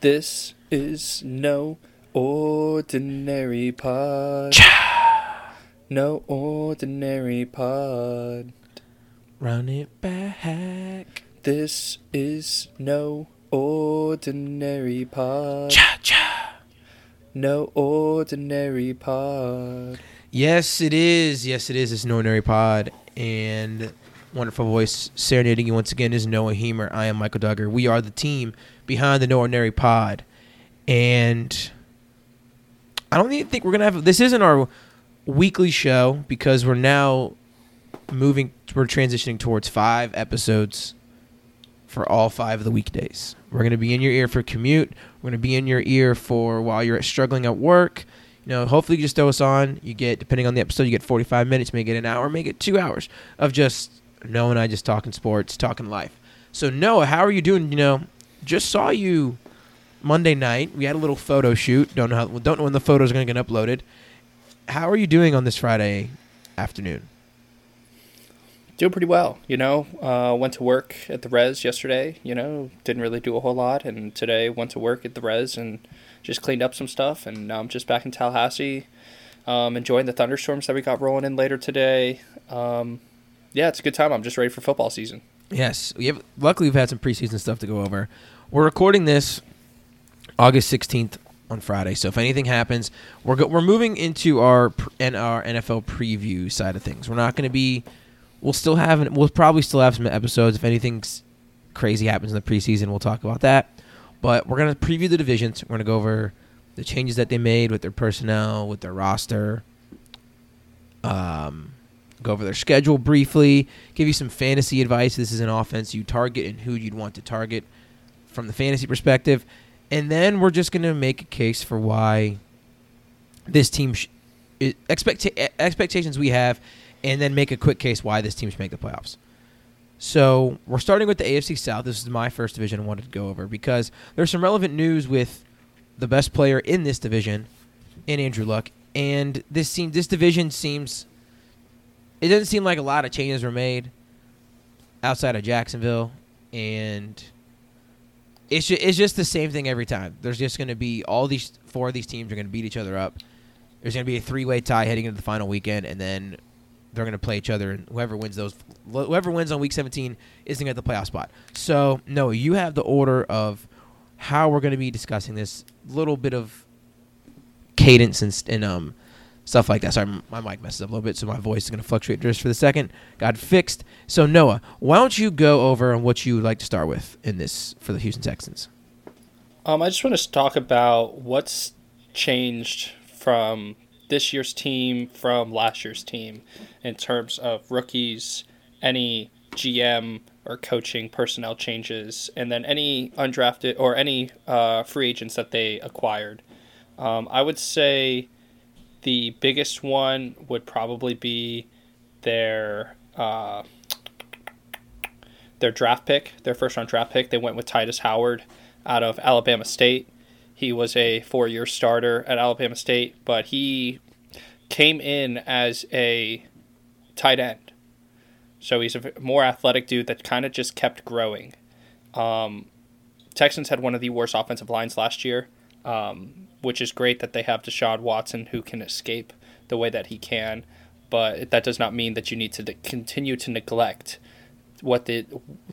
This is no ordinary pod. No ordinary pod. Run it back. This is no ordinary pod. Cha cha. No ordinary pod. Yes, it is. Yes, it is. It's an ordinary pod. And wonderful voice serenading you once again is Noah Hemer. I am Michael Duggar. We are the team behind the No Ordinary Pod. And I don't even think we're to have. This isn't our weekly show because we're now moving, we're transitioning towards five episodes for all five of the weekdays. We're to be in your ear for commute. We're to be in your ear for while you're struggling at work. You know, hopefully you just throw us on. You get, depending on the episode, you get 45 minutes, may get an hour, may get two hours of just Noah and I just talking sports, talking life. So Noah, how are you doing? You know, just saw you Monday night. We had a little photo shoot. Don't know how, don't know when the photos are going to get uploaded. How are you doing on this Friday afternoon? Doing pretty well, you know. Uh, went to work at the res yesterday. You know, didn't really do a whole lot, and today went to work at the res and just cleaned up some stuff. And now I'm just back in Tallahassee, um, enjoying the thunderstorms that we got rolling in later today. Um, yeah, it's a good time. I'm just ready for football season. Yes, we have. Luckily, we've had some preseason stuff to go over. We're recording this August 16th on Friday. So if anything happens, we're go- we're moving into our and our NFL preview side of things. We're not going to be. We'll still have. We'll probably still have some episodes. If anything crazy happens in the preseason, we'll talk about that. But we're going to preview the divisions. We're going to go over the changes that they made with their personnel, with their roster. Um, go over their schedule briefly, give you some fantasy advice. This is an offense you target and who you'd want to target from the fantasy perspective. And then we're just going to make a case for why this team sh- expecta- expectations we have and then make a quick case why this team should make the playoffs. So we're starting with the AFC South. This is my first division I wanted to go over because there's some relevant news with the best player in this division, in Andrew Luck, and this seem this division seems it doesn't seem like a lot of changes were made outside of Jacksonville, and it's just, it's just the same thing every time. There's just going to be all these four of these teams are going to beat each other up. There's going to be a three way tie heading into the final weekend, and then they're going to play each other, and whoever wins those, whoever wins on week 17 is going to get the playoff spot. So no, you have the order of how we're going to be discussing this little bit of cadence and, and um stuff like that. Sorry, my mic messes up a little bit, so my voice is going to fluctuate just for the second. Got fixed. So Noah, why don't you go over on what you would like to start with in this for the Houston Texans? Um, I just want to talk about what's changed from this year's team from last year's team in terms of rookies, any GM or coaching personnel changes, and then any undrafted or any uh, free agents that they acquired. Um, I would say the biggest one would probably be their uh, their draft pick, their first round draft pick. They went with Tytus Howard out of Alabama State. He was a four year starter at Alabama State, but he came in as a tight end. So he's a more athletic dude that kind of just kept growing. Um, Texans had one of the worst offensive lines last year. Um, which is great that they have Deshaun Watson who can escape the way that he can. But that does not mean that you need to continue to neglect what the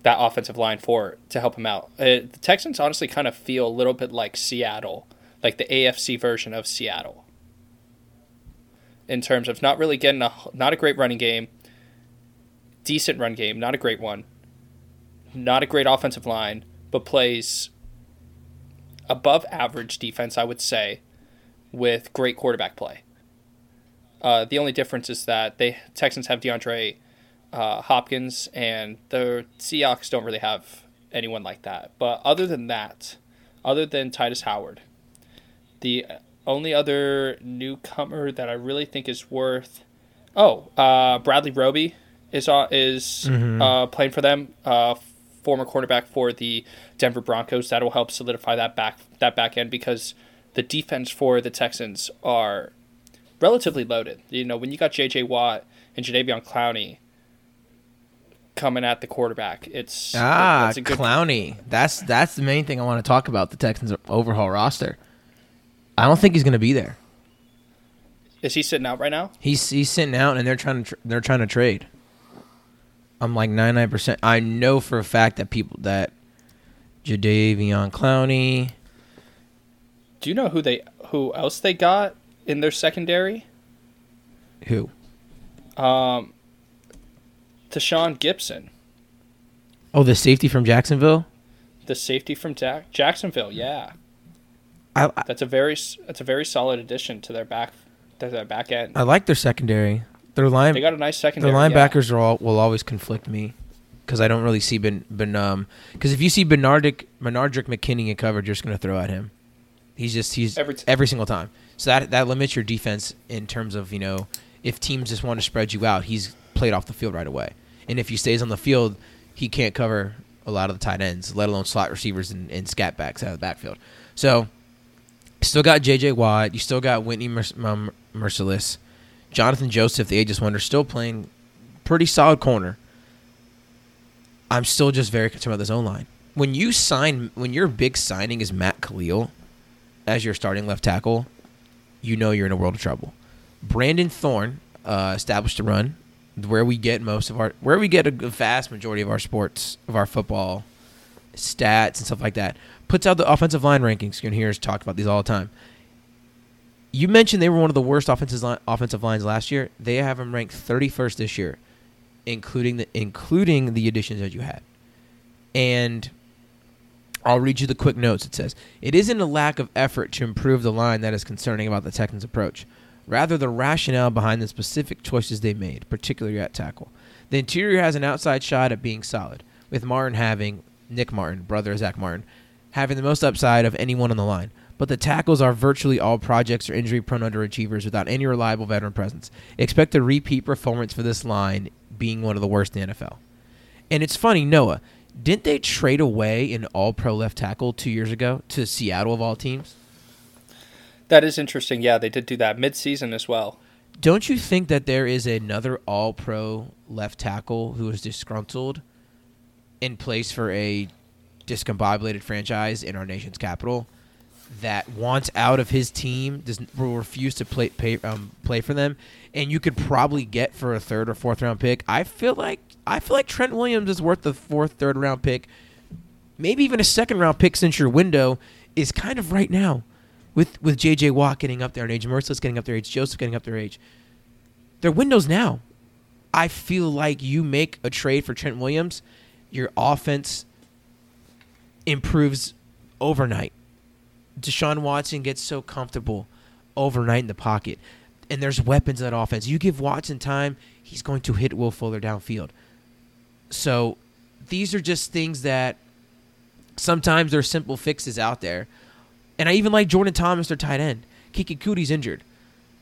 that offensive line for to help him out. Uh, the Texans honestly kind of feel a little bit like Seattle, like the AFC version of Seattle, in terms of not really getting a not a great running game, decent run game, not a great one, not a great offensive line, but plays above average defense, I would say, with great quarterback play. Uh, the only difference is that they Texans have DeAndre uh, Hopkins, and the Seahawks don't really have anyone like that. But other than that, other than Tytus Howard, the only other newcomer that I really think is worth oh uh, Bradley Roby is uh, is mm-hmm. uh, playing for them. Former quarterback for the Denver Broncos. That'll help solidify that back that back end because the defense for the Texans are relatively loaded. You know, when you got J.J. Watt and Jadeveon Clowney, coming at the quarterback. It's Ah, that's Clowney. That's that's the main thing I want to talk about. The Texans' overhaul roster. I don't think he's going to be there. Is he sitting out right now? He's he's sitting out, and they're trying to tr- they're trying to trade. I'm like 99. percent I know for a fact that people that Jadeveon Clowney. Do you know who they who else they got in their secondary? Who? Um, Tashaun Gipson, Oh, the safety from Jacksonville. the safety from Jack- Jacksonville. Yeah, I I, that's a very that's a very solid addition to their back to their back end. I like their secondary. Their line They got a nice their secondary. yeah. linebackers are all will always conflict me because I don't really see Ben Ben um because if you see Bernardic Benardrick McKinney in coverage, you're just gonna throw at him. He's just he's Every every, single time. So that that limits your defense in terms of you know if teams just want to spread you out, he's played off the field right away. And if he stays on the field, he can't cover a lot of the tight ends, let alone slot receivers and, and scat backs out of the backfield. So still got J.J. Watt. You still got Whitney Merc- um, Mercilus. Jonathan Joseph, the ageless wonder, still playing pretty solid corner. I'm still just very concerned about the zone line. When you sign, when your big signing is Matt Kalil as your starting left tackle, you know you're in a world of trouble. Brandon Thorn uh, established a run where we get most of our, where we get a vast majority of our sports, of our football stats and stuff like that. Puts out the offensive line rankings. You can hear us talk about these all the time. You mentioned they were one of the worst offensive line, offensive lines last year. They have them ranked 31st this year, including the including the additions that you had. And I'll read you the quick notes. It says it isn't a lack of effort to improve the line that is concerning about the Texans' approach, rather the rationale behind the specific choices they made, particularly at tackle. The interior has an outside shot at being solid, with Martin having Nick Martin, brother Zack Martin, having the most upside of anyone on the line. But the tackles are virtually all projects or injury-prone underachievers without any reliable veteran presence. Expect a repeat performance for this line being one of the worst in the NFL. And it's funny, Noah, didn't they trade away an all-pro left tackle two years ago to Seattle of all teams? That is interesting. Yeah, they did do that mid-season as well. Don't you think that there is another all-pro left tackle who is disgruntled in place for a discombobulated franchise in our nation's capital that wants out of his team, does will refuse to play pay, um, play for them, and you could probably get for a third or fourth round pick? I feel like I feel like Trent Williams is worth the fourth, third round pick, maybe even a second round pick since your window is kind of right now with with J.J. Watt getting up there in age, Mercilus getting up their age, Joseph getting up their age. Their windows now. I feel like you make a trade for Trent Williams, your offense improves overnight. Deshaun Watson gets so comfortable overnight in the pocket, and there's weapons that offense. You give Watson time, he's going to hit Will Fuller downfield. So these are just things that sometimes there's simple fixes out there. And I even like Jordan Thomas, their tight end. Keke Coutee's injured.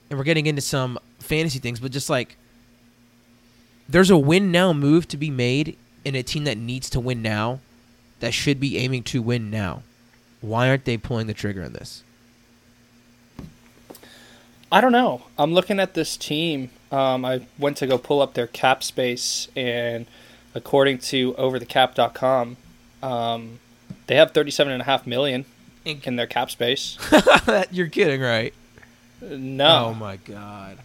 And we're getting into some fantasy things, but just like there's a win now move to be made in a team that needs to win now that should be aiming to win now. Why aren't they pulling the trigger on this? I don't know. I'm looking at this team. Um, I went to go pull up their cap space, and according to overthecap.com, um, they have 37.5 million in their cap space. You're kidding, right? No. Oh my god.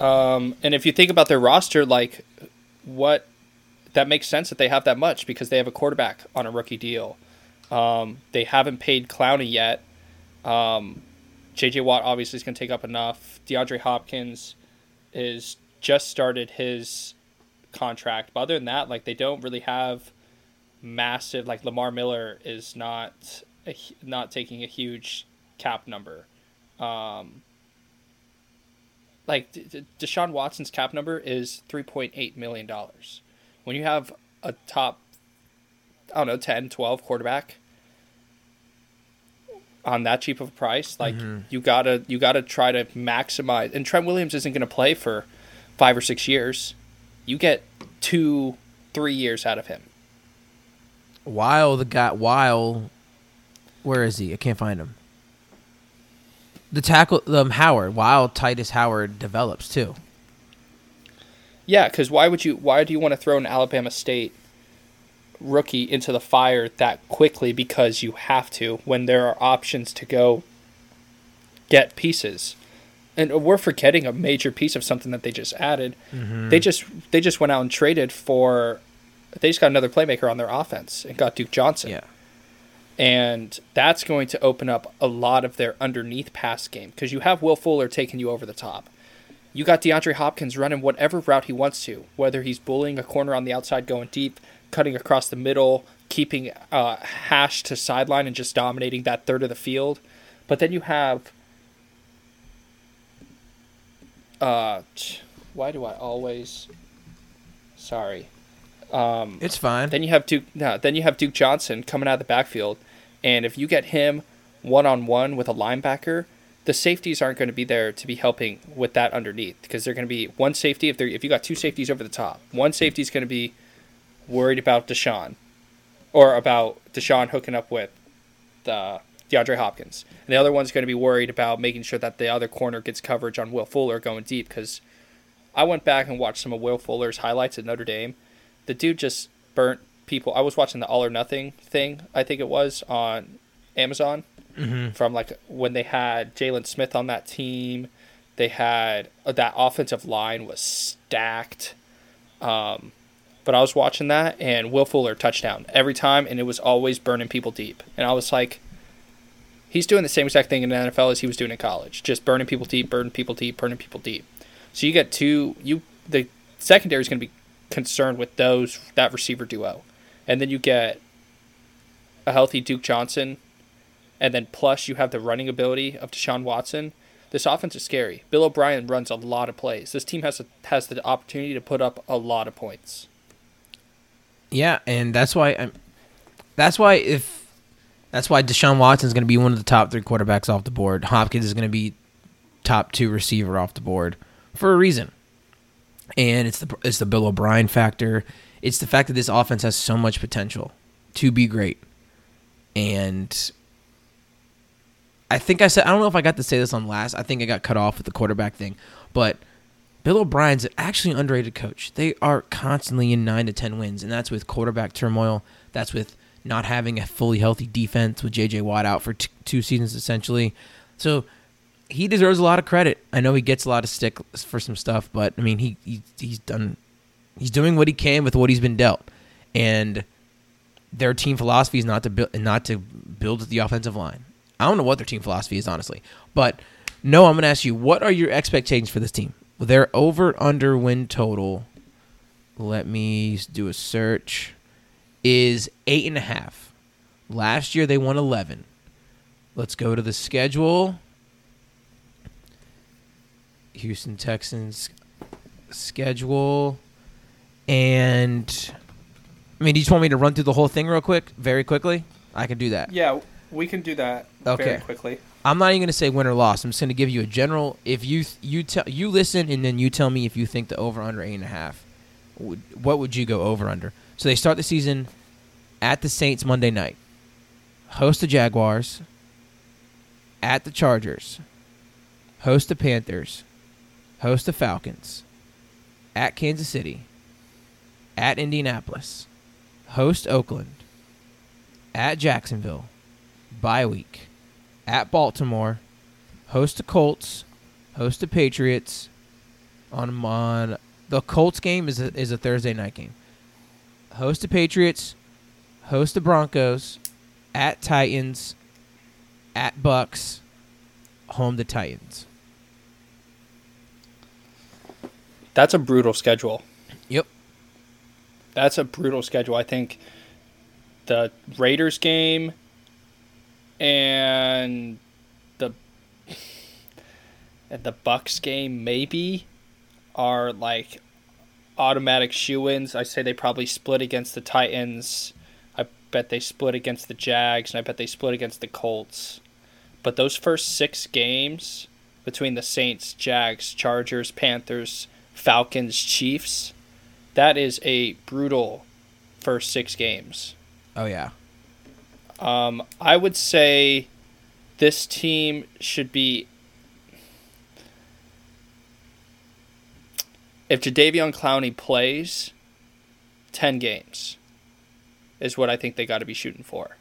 Um, and if you think about their roster, like what that makes sense that they have that much because they have a quarterback on a rookie deal. Um, they haven't paid Clowney yet. Um, JJ Watt obviously is going to take up enough. DeAndre Hopkins is just started his contract. But other than that, like they don't really have massive. Like Lamar Miller is not a, not taking a huge cap number. Um, like D- Deshaun Watson's cap number is three point eight million dollars. When you have a top, I don't know, 10, 12 quarterback on that cheap of a price, like you gotta you gotta try to maximize. And Trent Williams isn't going to play for five or six years. You get two, three years out of him. While the guy, while, where is he? I can't find him. The tackle, um, Howard. While Tytus Howard develops too. Yeah, because why would you? Why do you want to throw an Alabama State rookie into the fire that quickly? Because you have to when there are options to go get pieces, and we're forgetting a major piece of something that they just added. Mm-hmm. They just they just went out and traded for. They just got another playmaker on their offense and got Duke Johnson. Yeah. And that's going to open up a lot of their underneath pass game because you have Will Fuller taking you over the top. You got DeAndre Hopkins running whatever route he wants to, whether he's bullying a corner on the outside, going deep, cutting across the middle, keeping uh, hash to sideline, and just dominating that third of the field. But then you have. Uh, why do I always? Sorry. Um, It's fine. then you have Duke. No, then you have Duke Johnson coming out of the backfield, and if you get him one on one with a linebacker, the safeties aren't going to be there to be helping with that underneath because they're going to be one safety if they if you got two safeties over the top, one safety is going to be worried about Deshaun, or about Deshaun hooking up with the DeAndre Hopkins, and the other one's going to be worried about making sure that the other corner gets coverage on Will Fuller going deep because. I went back and watched some of Will Fuller's highlights at Notre Dame. The dude just burnt people. I was watching the All or Nothing thing, I think it was, on Amazon mm-hmm. from like when they had Jaylon Smith on that team. They had uh, that offensive line was stacked. Um, but I was watching that and Will Fuller touchdown every time, and it was always burning people deep. And I was like, he's doing the same exact thing in the NFL as he was doing in college, just burning people deep, burning people deep, burning people deep. So you get two. You the secondary is going to be concerned with those that receiver duo, and then you get a healthy Duke Johnson, and then plus you have the running ability of Deshaun Watson. This offense is scary. Bill O'Brien runs a lot of plays. This team has a, has the opportunity to put up a lot of points. Yeah, and that's why I'm. That's why if that's why Deshaun Watson is going to be one of the top three quarterbacks off the board. Hopkins is going to be top two receiver off the board for a reason. And it's the it's the Bill O'Brien factor. It's the fact that this offense has so much potential to be great. And I think I said I don't know if I got to say this on last. I think I got cut off with the quarterback thing, but Bill O'Brien's actually an underrated coach. They are constantly in nine to ten wins, and that's with quarterback turmoil. That's with not having a fully healthy defense with J.J. Watt out for t- two seasons essentially. So he deserves a lot of credit. I know he gets a lot of stick for some stuff, but I mean he, he he's done he's doing what he can with what he's been dealt, and their team philosophy is not to build not to build the offensive line. I don't know what their team philosophy is honestly, but no, I'm going to ask you what are your expectations for this team? Their over under win total. Let me do a search. Is eight and a half. Last year they won eleven. Let's go to the schedule. Houston Texans schedule. And I mean, do you just want me to run through the whole thing real quick, very quickly? I can do that. Yeah, we can do that Okay. very quickly. I'm not even going to say win or loss. I'm just going to give you a general. If you you tell you listen and then you tell me if you think the over under eight and a half, what would you go over under? So they start the season at the Saints Monday night, host the Jaguars, at the Chargers, host the Panthers, host the Falcons, at Kansas City, at Indianapolis, host Oakland, at Jacksonville, bye week at Baltimore, host the Colts, host the Patriots. On on the Colts game is a, is a Thursday night game. Host the Patriots, host the Broncos, at Titans, at Bucks, home the Titans. That's a brutal schedule. Yep. That's a brutal schedule. I think the Raiders game and the the Bucks game maybe are like automatic shoe-ins. I say they probably split against the Titans. I bet they split against the Jags and I bet they split against the Colts. But those first 6 games between the Saints, Jags, Chargers, Panthers, Falcons, Chiefs, that is a brutal first 6 games. Oh yeah. Um, I would say this team should be. if Jadeveon Clowney plays 10 games, is what I think they got to be shooting for.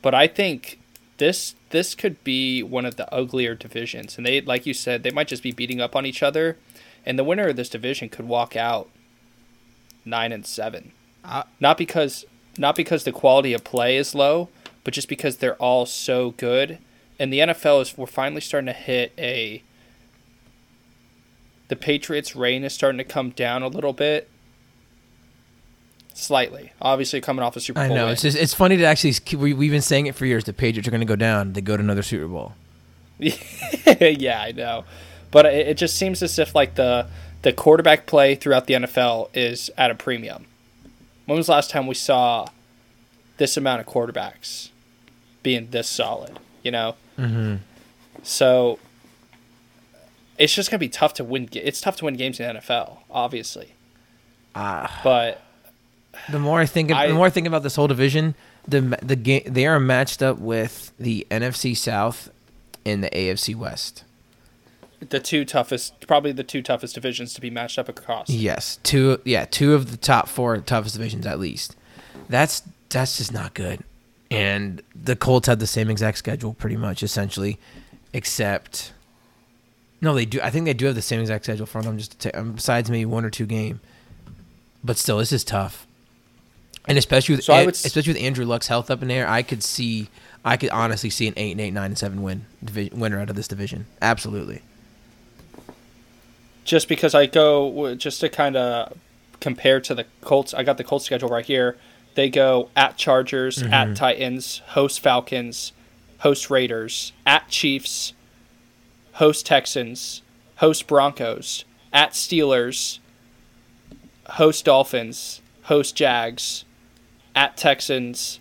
But I think this this could be one of the uglier divisions, and they, like you said, they might just be beating up on each other, and the winner of this division could walk out nine and seven. Uh, not because not because the quality of play is low, but just because they're all so good. And the NFL is we're finally starting to hit a the Patriots' reign is starting to come down a little bit. Slightly, obviously coming off a Super Bowl. I know win. it's just it's funny to actually we, we've been saying it for years. The Patriots are going to go down. They go to another Super Bowl. yeah, I know, but it, it just seems as if like the the quarterback play throughout the NFL is at a premium. When was the last time we saw this amount of quarterbacks being this solid? You know, Mm-hmm. so it's just gonna be tough to win. It's tough to win games in the NFL, obviously, Ah, but the more I think, I- the more I think about this whole division, the the game they are matched up with the NFC South and the AFC West. The two toughest, probably the two toughest divisions to be matched up across. Yes, two yeah, two of the top four toughest divisions at least. That's that's just not good. And the Colts had the same exact schedule pretty much essentially, except no, they do. I think they do have the same exact schedule for them. Just to ta- um, besides maybe one or two game, but still, this is tough. And especially with So would especially with Andrew Luck's health up in there, I could see, I could honestly see an eight and eight, nine and seven win division winner out of this division. Absolutely. Just because I go just to kind of compare to the Colts. I got the Colts schedule right here. They go at Chargers, mm-hmm. at Titans, host Falcons, host Raiders, at Chiefs, host Texans, host Broncos, at Steelers, host Dolphins, host Jags, at Texans,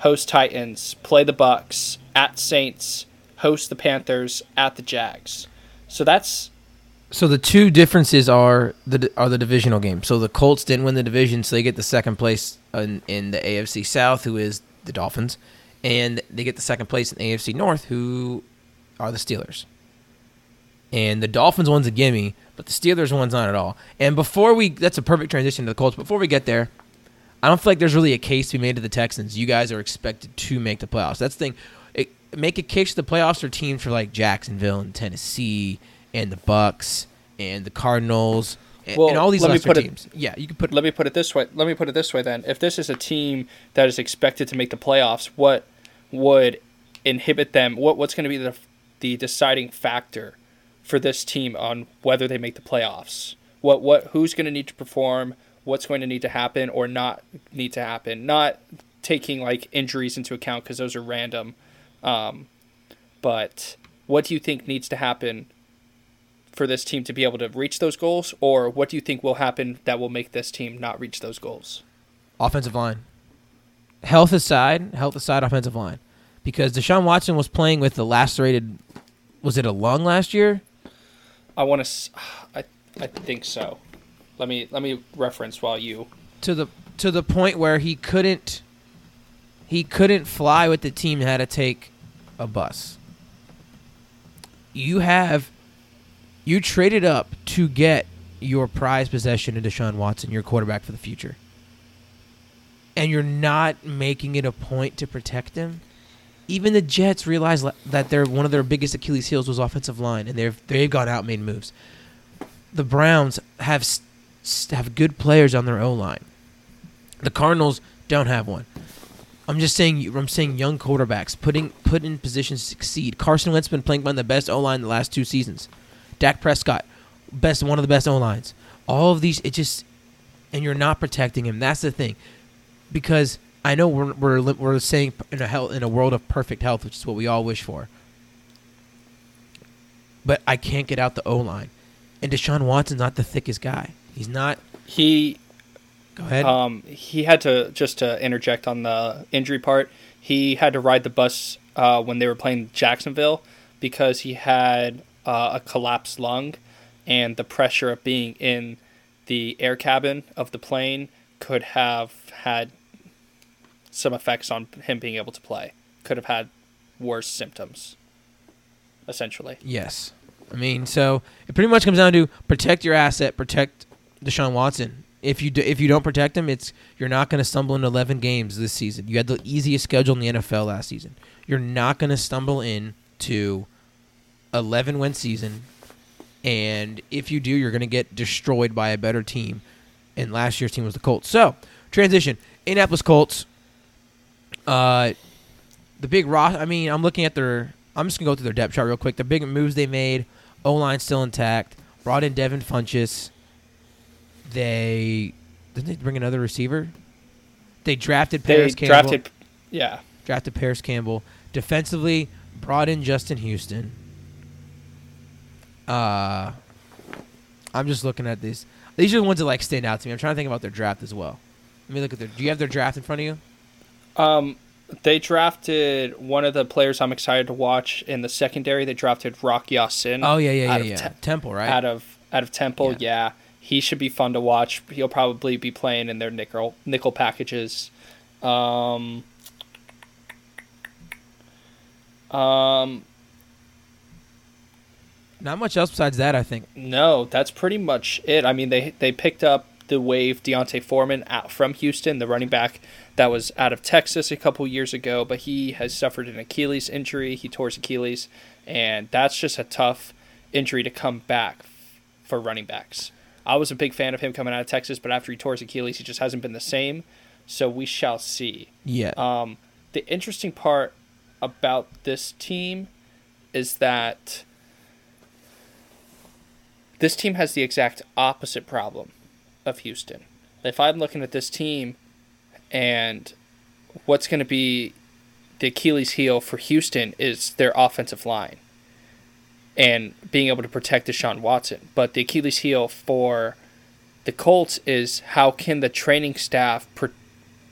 host Titans, play the Bucks, at Saints, host the Panthers, at the Jags. So that's So the two differences are the are the divisional games. So the Colts didn't win the division, so they get the second place in, in the AFC South, who is the Dolphins, and they get the second place in the AFC North, who are the Steelers. And the Dolphins one's a gimme, but the Steelers one's not at all. And before we, that's a perfect transition to the Colts. Before we get there, I don't feel like there's really a case to be made to the Texans. You guys are expected to make the playoffs. That's the thing. It, make a case to the playoffs for teams for like Jacksonville and Tennessee and the Bucks and the Cardinals and, Well, and all these let me put it- teams. yeah, you can put. let me put it this way. Let me put it this way then. If this is a team that is expected to make the playoffs, what would inhibit them? What what's going to be the the deciding factor for this team on whether they make the playoffs? What what who's going to need to perform? What's going to need to happen or not need to happen? Not taking like injuries into account because those are random. Um, but what do you think needs to happen for this team to be able to reach those goals, or what do you think will happen that will make this team not reach those goals? offensive line. Health aside, health aside, offensive line, because Deshaun Watson was playing with the lacerated. Was it a lung last year? I want to. I I think so. Let me let me reference while you. to the to the point where he couldn't he couldn't fly with the team had to take a bus. You have you traded up to get your prized possession in Deshaun Watson, your quarterback for the future. And you're not making it a point to protect him. Even the Jets realize that their one of their biggest Achilles heels was offensive line, and they've they've gone out and made moves. The Browns have have good players on their O line. The Cardinals don't have one. I'm just saying. I'm saying young quarterbacks putting put in positions to succeed. Carson Wentz been playing behind the best O line the last two seasons. Dak Prescott, best one of the best O lines. All of these, it just, and you're not protecting him. That's the thing, because I know we're we're we're saying in a health in a world of perfect health, which is what we all wish for. But I can't get out the O line, and Deshaun Watson's not the thickest guy. He's not. He Go ahead. um he had to just to interject on the injury part. He had to ride the bus uh, when they were playing Jacksonville because he had uh, a collapsed lung, and the pressure of being in the air cabin of the plane could have had some effects on him being able to play. Could have had worse symptoms. Essentially. Yes. I mean, so it pretty much comes down to protect your asset, protect Deshaun Watson. If you do, if you don't protect him, it's you're not going to stumble in 11 games this season. You had the easiest schedule in the NFL last season. You're not going to stumble in to 11 win season, and if you do, you're going to get destroyed by a better team. And last year's team was the Colts. So transition, Indianapolis Colts. Uh, the big Ross. I mean, I'm looking at their. I'm just gonna go through their depth chart real quick. The big moves they made. O line still intact. Brought in Devin Funchess. They didn't they bring another receiver? They drafted They Parris Campbell. drafted, yeah. drafted Parris Campbell. Defensively, brought in Justin Houston. Uh, I'm just looking at these. These are the ones that like stand out to me. I'm trying to think about their draft as well. Let me look at their. Do you have their draft in front of you? Um, they drafted one of the players I'm excited to watch in the secondary. They drafted Rock Ya-Sin. Oh yeah, yeah, out yeah, of yeah. Te- Temple, right? out of out of Temple. Yeah. Yeah. he should be fun to watch. He'll probably be playing in their nickel nickel packages. Um, um, Not much else besides that, I think. no, that's pretty much it. I mean, they they picked up the wave D'Onta Foreman out from Houston, the running back that was out of Texas a couple years ago, but he has suffered an Achilles injury. He tore his Achilles, and that's just a tough injury to come back for running backs. I was a big fan of him coming out of Texas, but after he tore his Achilles, he just hasn't been the same. So we shall see. Yeah. Um, the interesting part about this team is that this team has the exact opposite problem of Houston. If I'm looking at this team and what's going to be the Achilles heel for Houston is their offensive line and being able to protect Deshaun Watson. But the Achilles heel for the Colts is how can the training staff pr-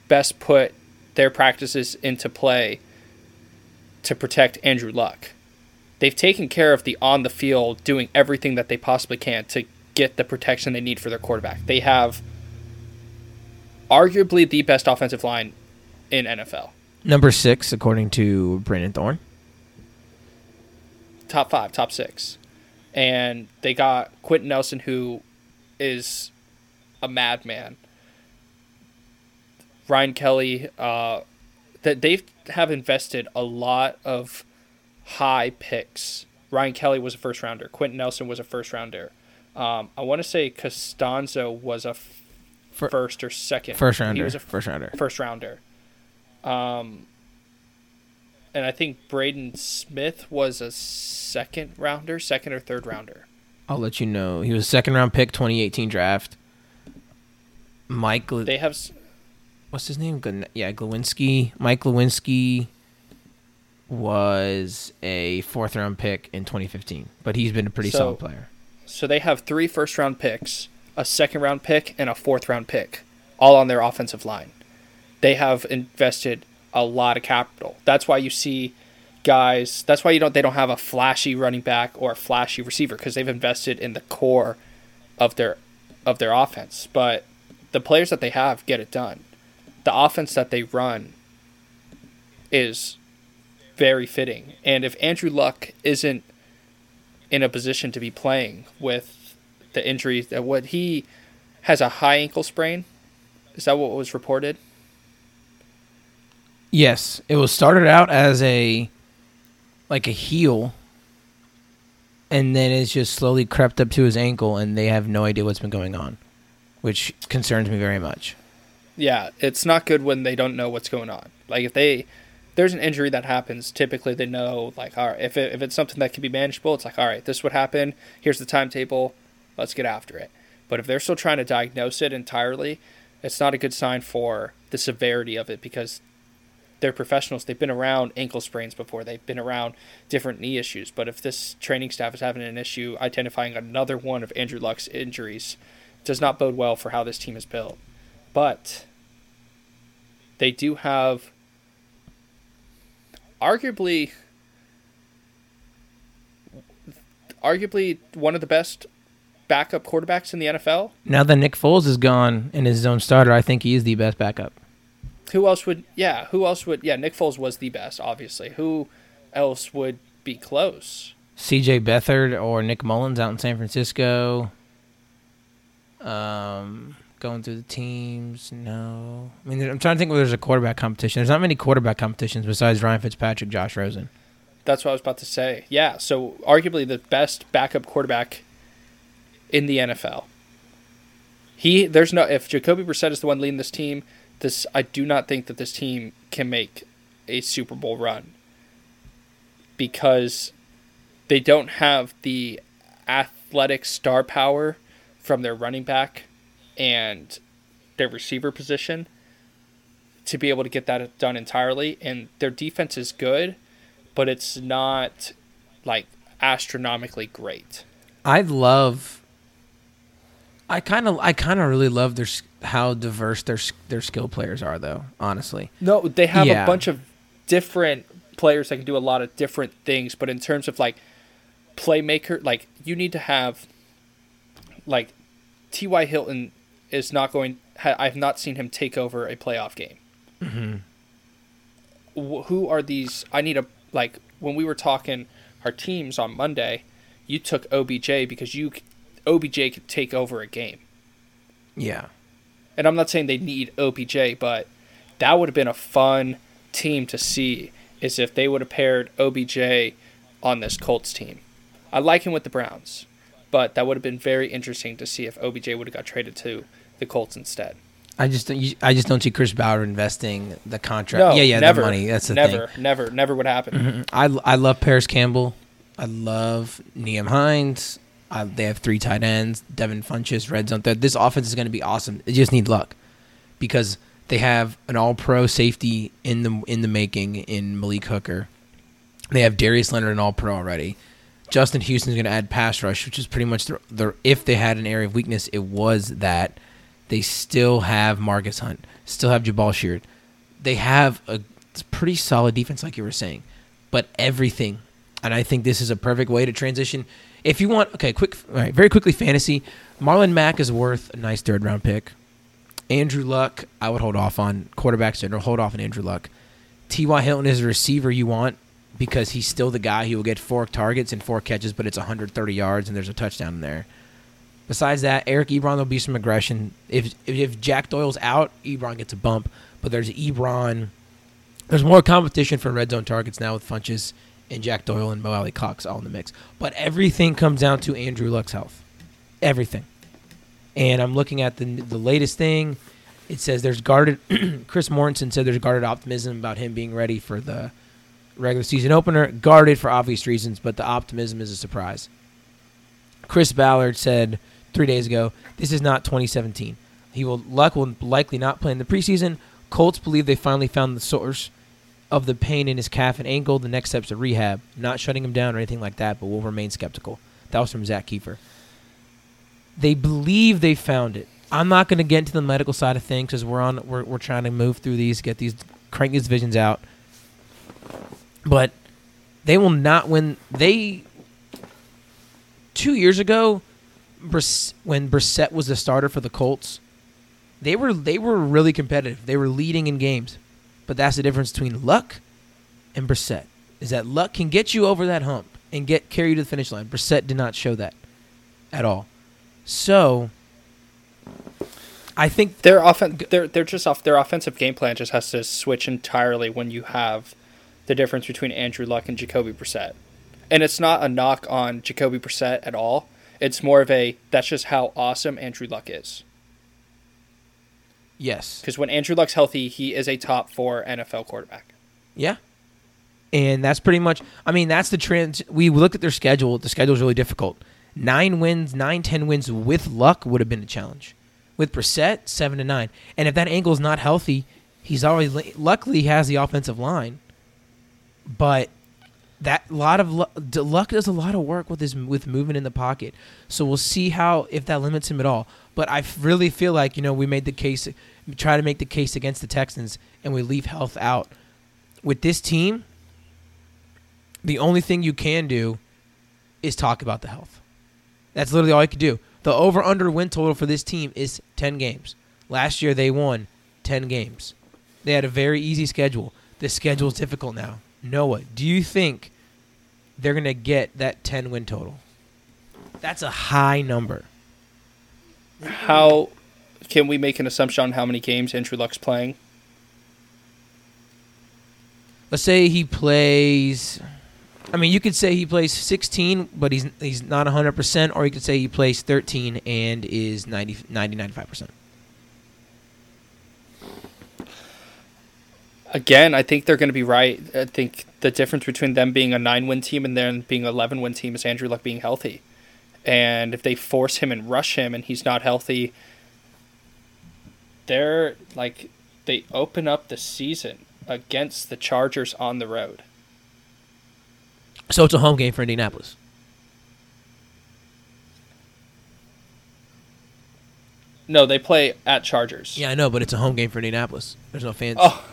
best put their practices into play to protect Andrew Luck. They've taken care of the on the field, doing everything that they possibly can to get the protection they need for their quarterback. They have arguably the best offensive line in NFL. Number six, according to Brandon Thorn. top five, top six. And they got Quenton Nelson, who is a madman. Ryan Kelly, uh, that they have invested a lot of high picks. Ryan Kelly was a first rounder. Quenton Nelson was a first rounder. Um, I want to say Castonzo was a f- Fir- first or second. First rounder. He was a first rounder. first rounder. Um, and I think Braden Smith was a second rounder, second or third rounder. I'll let you know. He was a second round pick, 2018 draft. Mike, They have s- what's his name? Yeah, Glowinski. Mike Glowinski was a fourth round pick in 2015, but he's been a pretty So- solid player. so they have three first round picks, a second round pick, and a fourth round pick, all on their offensive line. They have invested a lot of capital. That's why you see guys. That's why you don't. They don't have a flashy running back or a flashy receiver because they've invested in the core of their of their offense. But the players that they have get it done. The offense that they run is very fitting. And if Andrew Luck isn't in a position to be playing with the injuries that what he has a high ankle sprain. Is that what was reported? Yes, it was started out as a like a heel, and then it's just slowly crept up to his ankle, and they have no idea what's been going on, which concerns me very much. Yeah, it's not good when they don't know what's going on. Like if they there's an injury that happens, typically they know like all right, if it, if it's something that can be manageable, it's like all right, this would happen. Here's the timetable. Let's get after it. But if they're still trying to diagnose it entirely, it's not a good sign for the severity of it because they're professionals. They've been around ankle sprains before. They've been around different knee issues. But if this training staff is having an issue identifying another one of Andrew Luck's injuries, does not bode well for how this team is built. But they do have arguably arguably one of the best backup quarterbacks in the NFL. Now that Nick Foles is gone and is his own starter, I think he is the best backup. Who else would yeah, who else would yeah, Nick Foles was the best, obviously. Who else would be close? C.J. Beathard or Nick Mullens out in San Francisco. Um, going through the teams, no. I mean, I'm trying to think where there's a quarterback competition. There's not many quarterback competitions besides Ryan Fitzpatrick, Josh Rosen. That's what I was about to say. Yeah, so arguably the best backup quarterback in the NFL. He there's no if Jacoby Brissett is the one leading this team, this I do not think that this team can make a Super Bowl run because they don't have the athletic star power from their running back and their receiver position to be able to get that done entirely and their defense is good but it's not like astronomically great. I love. I kind of, I kind of really love their how diverse their their skill players are, though. Honestly, No, they have Yeah. a bunch of different players that can do a lot of different things, but in terms of like playmaker, like you need to have like T.Y. Hilton is not going. Ha, I've not seen him take over a playoff game. Mm-hmm. Wh- Who are these? I need a like when we were talking our teams on Monday. You took OBJ because you OBJ could take over a game. yeah, And I'm not saying they need OBJ, but that would have been a fun team to see is if they would have paired OBJ on this Colts team. I like him with the Browns, but that would have been very interesting to see if OBJ would have got traded to the Colts instead. I just, don't, I just don't see Chris Bauer investing the contract. No, yeah, yeah, never, the money. That's the never, thing. never, never never would happen. Mm-hmm. I, I love Parris Campbell. I love Nyheim Hines. I, they have three tight ends. Devin Funchess, red zone. This offense is going to be awesome. They just need luck because they have an All-Pro safety in the in the making in Malik Hooker. They have Darius Leonard, an All-Pro already. Justin Houston's going to add pass rush, which is pretty much their, the if they had an area of weakness, it was that they still have Margus Hunt, still have Jabaal Sheard. They have a pretty solid defense, like you were saying, but everything, and I think this is a perfect way to transition. If you want, okay, quick, all right, very quickly, fantasy. Marlon Mack is worth a nice third round pick. Andrew Luck, I would hold off on quarterbacks. General, hold off on Andrew Luck. T.Y. Hilton is a receiver you want because he's still the guy who will get four targets and four catches, but it's 130 yards and there's a touchdown in there. Besides that, Eric Ebron will be some aggression. If if Jack Doyle's out, Ebron gets a bump, but there's Ebron. There's more competition for red zone targets now with Funchess and Jack Doyle and Mo Alie-Cox all in the mix. But everything comes down to Andrew Luck's health. Everything. And I'm looking at the the latest thing. It says there's guarded. Chris Mortensen said there's guarded optimism about him being ready for the regular season opener. Guarded for obvious reasons, but the optimism is a surprise. Chris Ballard said three days ago, "This is not 2017. He will Luck will likely not play in the preseason. Colts believe they finally found the source of the pain in his calf and ankle. The next steps are rehab, not shutting him down or anything like that, but will remain skeptical." That was from Zak Keefer. They believe they found it. I'm not going to get into the medical side of things because we're on we're, we're trying to move through these, get these crank these visions out. But they will not win. They two years ago, Briss, when Brissett was the starter for the Colts, they were they were really competitive. They were leading in games, but that's the difference between Luck and Brissett. Is that Luck can get you over that hump and get carry you to the finish line. Brissett did not show that at all. So, I think Their offen- they're they're just off their offensive game plan just has to switch entirely when you have the difference between Andrew Luck and Jacoby Brissett. And it's not a knock on Jacoby Brissett at all. It's more of a that's just how awesome Andrew Luck is. yes, Because when Andrew Luck's healthy, he is a top four NFL quarterback. Yeah. And that's pretty much I mean, that's the trend we look at their schedule, the schedule is really difficult. Nine wins, nine, ten wins with luck would have been a challenge. With Brissett, seven to nine. And if that ankle's not healthy, he's already luckily he has the offensive line. But that lot of luck, does a lot of work with his with moving in the pocket. So we'll see how if that limits him at all. But I really feel like you know we made the case, try to make the case against the Texans, and we leave health out. With this team, the only thing you can do is talk about the health. That's literally all you can do. The over under win total for this team is 10 games. Last year they won 10 games. They had a very easy schedule. The schedule is difficult now. Noah, do you think they're going to get that 10 win total. That's a high number. How can we make an assumption on how many games Andrew Luck's playing? Let's say he plays. I mean, you could say he plays 16, but he's he's not 100%, or you could say he plays 13 and is 90, 90 95%. Again, I think they're going to be right. I think the difference between them being a nine win team and then being an 11 win team is Andrew Luck being healthy. And if they force him and rush him and he's not healthy, they're like, they open up the season against the Chargers on the road. So it's a home game for Indianapolis. No, they play at Chargers. Yeah, I know, but it's a home game for Indianapolis. There's no fans. Oh,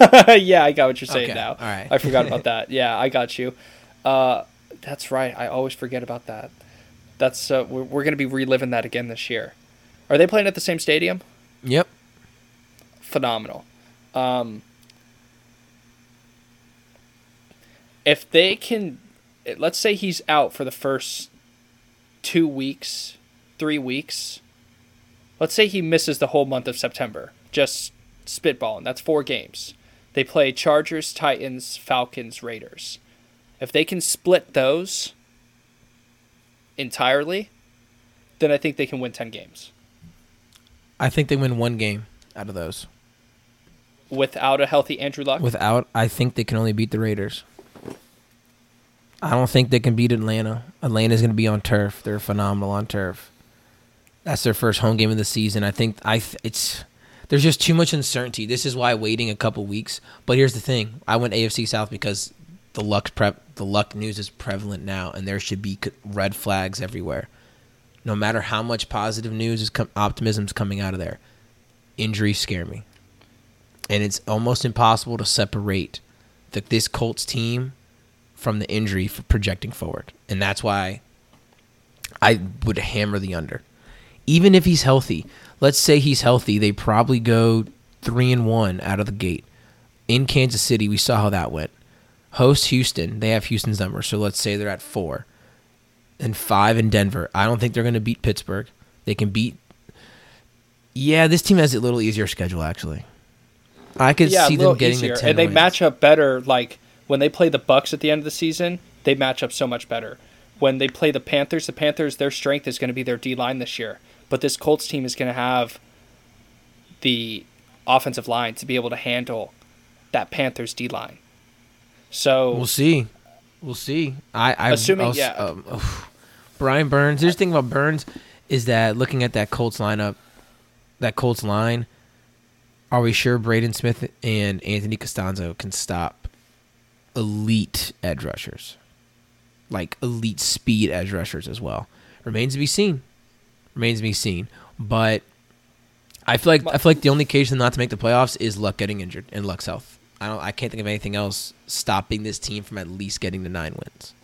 yeah, I got what you're saying Okay, now. all right. I forgot about that. Yeah, I got you. Uh, that's right. I always forget about that. That's uh, we're, we're going to be reliving that again this year. Are they playing at the same stadium? Yep. Phenomenal. Um, if they can, let's say he's out for the first two weeks, three weeks. Let's say he misses the whole month of September. Just spitballing. That's four games. They play Chargers, Titans, Falcons, Raiders. If they can split those entirely, then I think they can win 10 games I think they win one game out of those. without a healthy Andrew Luck. Without, I think they can only beat the Raiders. I don't think they can beat Atlanta. Atlanta's going to be on turf. They're phenomenal on turf. That's their first home game of the season. I think I it's there's just too much uncertainty. This is why waiting a couple weeks. But here's the thing: I went AFC South because the luck prep the luck news is prevalent now, and there should be red flags everywhere. No matter how much positive news is com- optimism's coming out of there, injuries scare me, and it's almost impossible to separate the, this Colts team from the injury for projecting forward, and that's why I would hammer the under. Even if he's healthy, let's say he's healthy, they probably go three and one out of the gate. In Kansas City, we saw how that went. Host Houston, they have Houston's number, so let's say they're at four. And five in Denver. I don't think they're going to beat Pittsburgh. They can beat. Yeah, this team has a little easier schedule actually. I could yeah, see them getting easier. the ten and they wins. match up better. Like when they play the Bucks at the end of the season, they match up so much better. When they play the Panthers, the Panthers their strength is going to be their D line this year, but this Colts team is going to have the offensive line to be able to handle that Panthers D line. So We'll see. We'll see. I, I Assuming- I'll yeah. Um, oof. Brian Burns. Here's the thing about Burns is that looking at that Colts lineup, that Colts line, are we sure Braden Smith and Anthony Castonzo can stop elite edge rushers, like elite speed edge rushers as well? Remains to be seen. Remains to be seen. But I feel like I feel like the only occasion not to make the playoffs is Luck getting injured and Luck's health. I don't. I can't think of anything else stopping this team from at least getting the nine wins.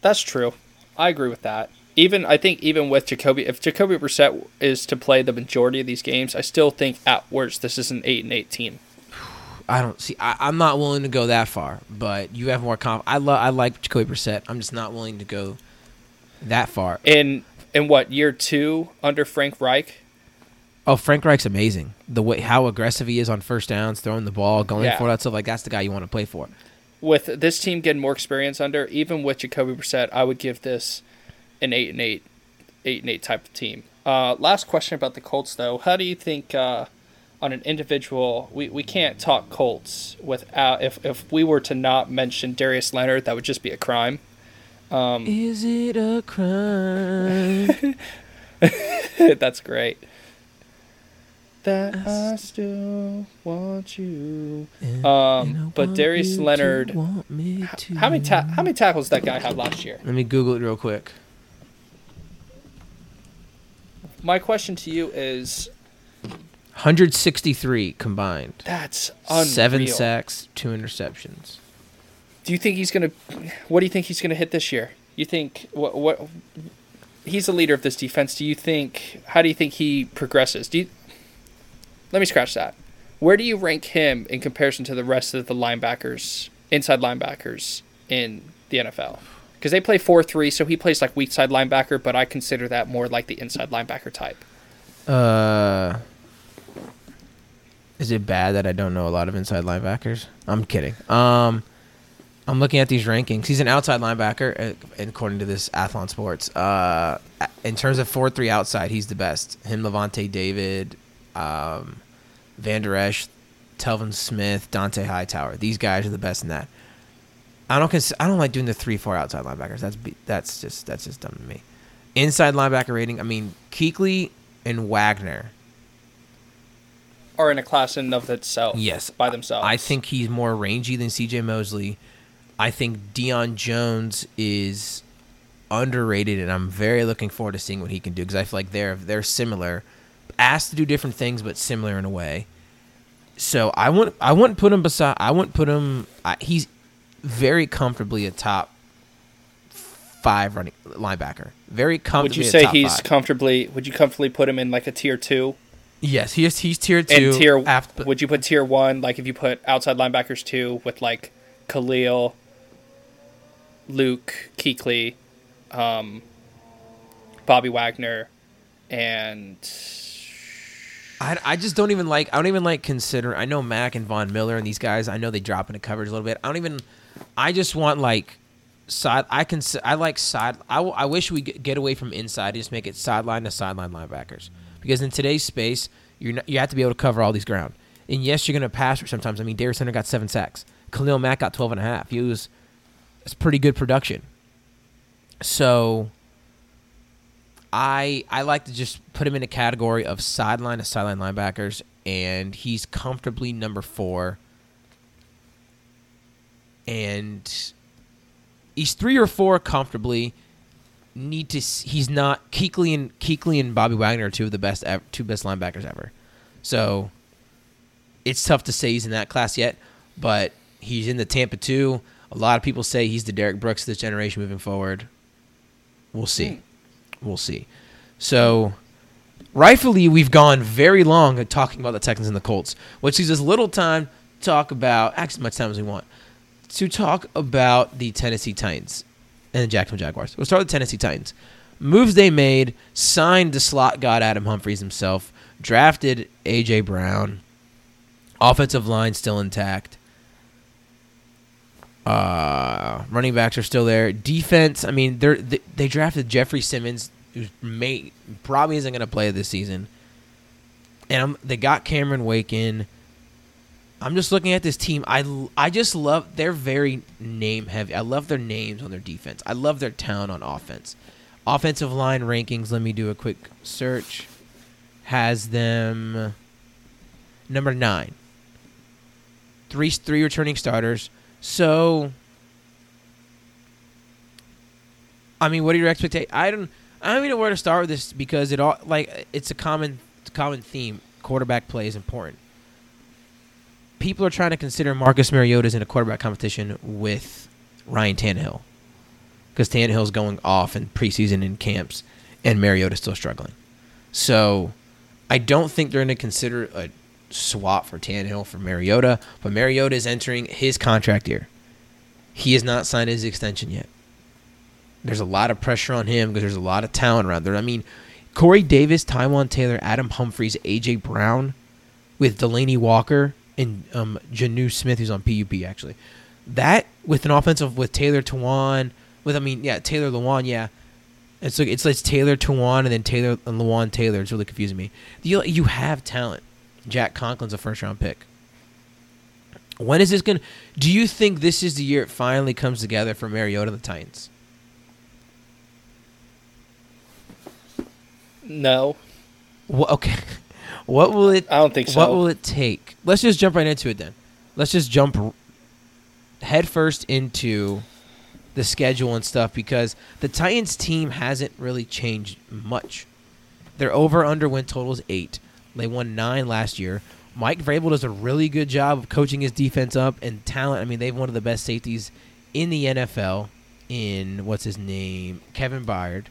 That's true. I agree with that. Even I think even with Jacoby, if Jacoby Brissett is to play the majority of these games, I still think at worst this is an eight and eight team. I don't see. I, I'm not willing to go that far, but you have more conf. I love. I like Jacoby Brissett. I'm just not willing to go that far. In in what year two under Frank Reich? Oh, Frank Reich's amazing. The way how aggressive he is on first downs, throwing the ball, going Yeah. for that stuff. Like that's the guy you want to play for. With this team getting more experience under, even with Jacoby Brissett, I would give this an eight and eight, eight and eight type of team. Uh, last question about the Colts though. How do you think uh, on an individual we, we can't talk Colts without if if we were to not mention Darius Leonard, that would just be a crime. Um, Is it a crime? That's great. That I still want you. And- Um, and but want Darius you Leonard- want me H- to. How many ta- how many tackles did that guy have last year? Let me Google it real quick. My question to you is 163 combined. that's unreal. Seven sacks, two interceptions. Do you think he's gonna? What do you think he's gonna hit this year? You think what? What? He's the leader of this defense. Do you think? How do you think he progresses? Do you? Let me scratch that. Where do you rank him in comparison to the rest of the linebackers, inside linebackers in the NFL. Because they play 4 3, so he plays like weak side linebacker, but I consider that more like the inside linebacker type. Uh, is it bad that I don't know a lot of inside linebackers? I'm kidding. Um, I'm looking at these rankings. He's an outside linebacker, uh, according to this Athlon Sports. Uh, in terms of four three outside, he's the best. Him, Lavonte David, um, Van Der Esch, Telvin Smith, Dont'a Hightower. These guys are the best in that. I don't cons- I don't like doing the three four outside linebackers. That's be- that's just that's just dumb to me. Inside linebacker rating. I mean, Kuechly and Wagner. Are in a class in of itself. Yes, By themselves. I think he's more rangy than C.J. Mosley. I think Deion Jones is underrated, and I'm very looking forward to seeing what he can do because I feel like they're they're similar, asked to do different things, but similar in a way. So I wouldn't I wouldn't put him beside. I wouldn't put him. I, he's very comfortably a top five running linebacker. Very comfortably. Would you say he's five. comfortably? Would you comfortably put him in like a tier two? yes, he's he's tier two. And tier after, would you put tier one? Like if you put outside linebackers two with like Khalil, Luke Kuechly, um, Bobby Wagner, and I, I just don't even like I don't even like consider I know Mac and Von Miller and these guys I know they drop into coverage a little bit. I don't even I just want like side I can I like side I, I wish we get away from inside and just make it sideline to sideline linebackers. Because in today's space you're not, you have to be able to cover all these ground. And yes you're gonna pass rush sometimes. I mean Darius Center got seven sacks. Khalil Mack got 12 and a half. He was it's pretty good production so I I like to just put him in a category of sideline to sideline linebackers, and he's comfortably number four. And he's three or four comfortably. Need to he's not Kuechly and and Bobby Wagner are two of the best two best linebackers ever. So it's tough to say he's in that class yet, but he's in the Tampa two. A lot of people say he's the Derrick Brooks of this generation moving forward. We'll see. Hmm. We'll see. So, rightfully, we've gone very long at talking about the Texans and the Colts, which leaves us little time to talk about, actually, as much time as we want, to talk about the Tennessee Titans and the Jacksonville Jaguars. We'll start with the Tennessee Titans. Moves they made, signed the slot god Adam Humphries himself, drafted A.J. Brown, offensive line still intact. Uh, running backs are still there. Defense, I mean, they they drafted Jeffery Simmons, who may probably isn't going to play this season, and I'm, they got Cameron Wake in. I'm just looking at this team. I, I just love they're very name heavy. I love their names on their defense. I love their town on offense. Offensive line rankings. Let me do a quick search. Has them number nine. Three three returning starters. So, I mean, what are your expectations? I don't. I don't even know where to start with this because it all like it's a common common theme. Quarterback play is important. People are trying to consider Marcus Mariota in a quarterback competition with Ryan Tannehill because Tannehill's going off in preseason and camps, and Mariota's still struggling. So, I don't think they're going to consider a swap for Tannehill for Mariota, but Mariota is entering his contract year. He has not signed his extension yet. There's a lot of pressure on him because there's a lot of talent around there. I mean, Corey Davis, Taywan Taylor, Adam Humphries, AJ Brown, with Delanie Walker and um, Jonnu Smith, who's on PUP actually. That with an offensive with Taylor Tawan, with I mean, yeah, Taylor Lewan, yeah. It's like it's like Taylor Tawan and then Taylor and Lewan Taylor. It's really confusing me. You you have talent. Jack Conklin's a first round pick. When is this going to Do you think this is the year it finally comes together for Mariota and the Titans? no, What, okay. What will it I don't think so. What will it take? Let's just jump right into it then. Let's just jump headfirst into the schedule and stuff because the Titans team hasn't really changed much. Their over under win total is eight. They won nine last year. Mike Vrabel does a really good job of coaching his defense up and talent. I mean, they've one of the best safeties in the NFL. In what's his name, Kevin Byard.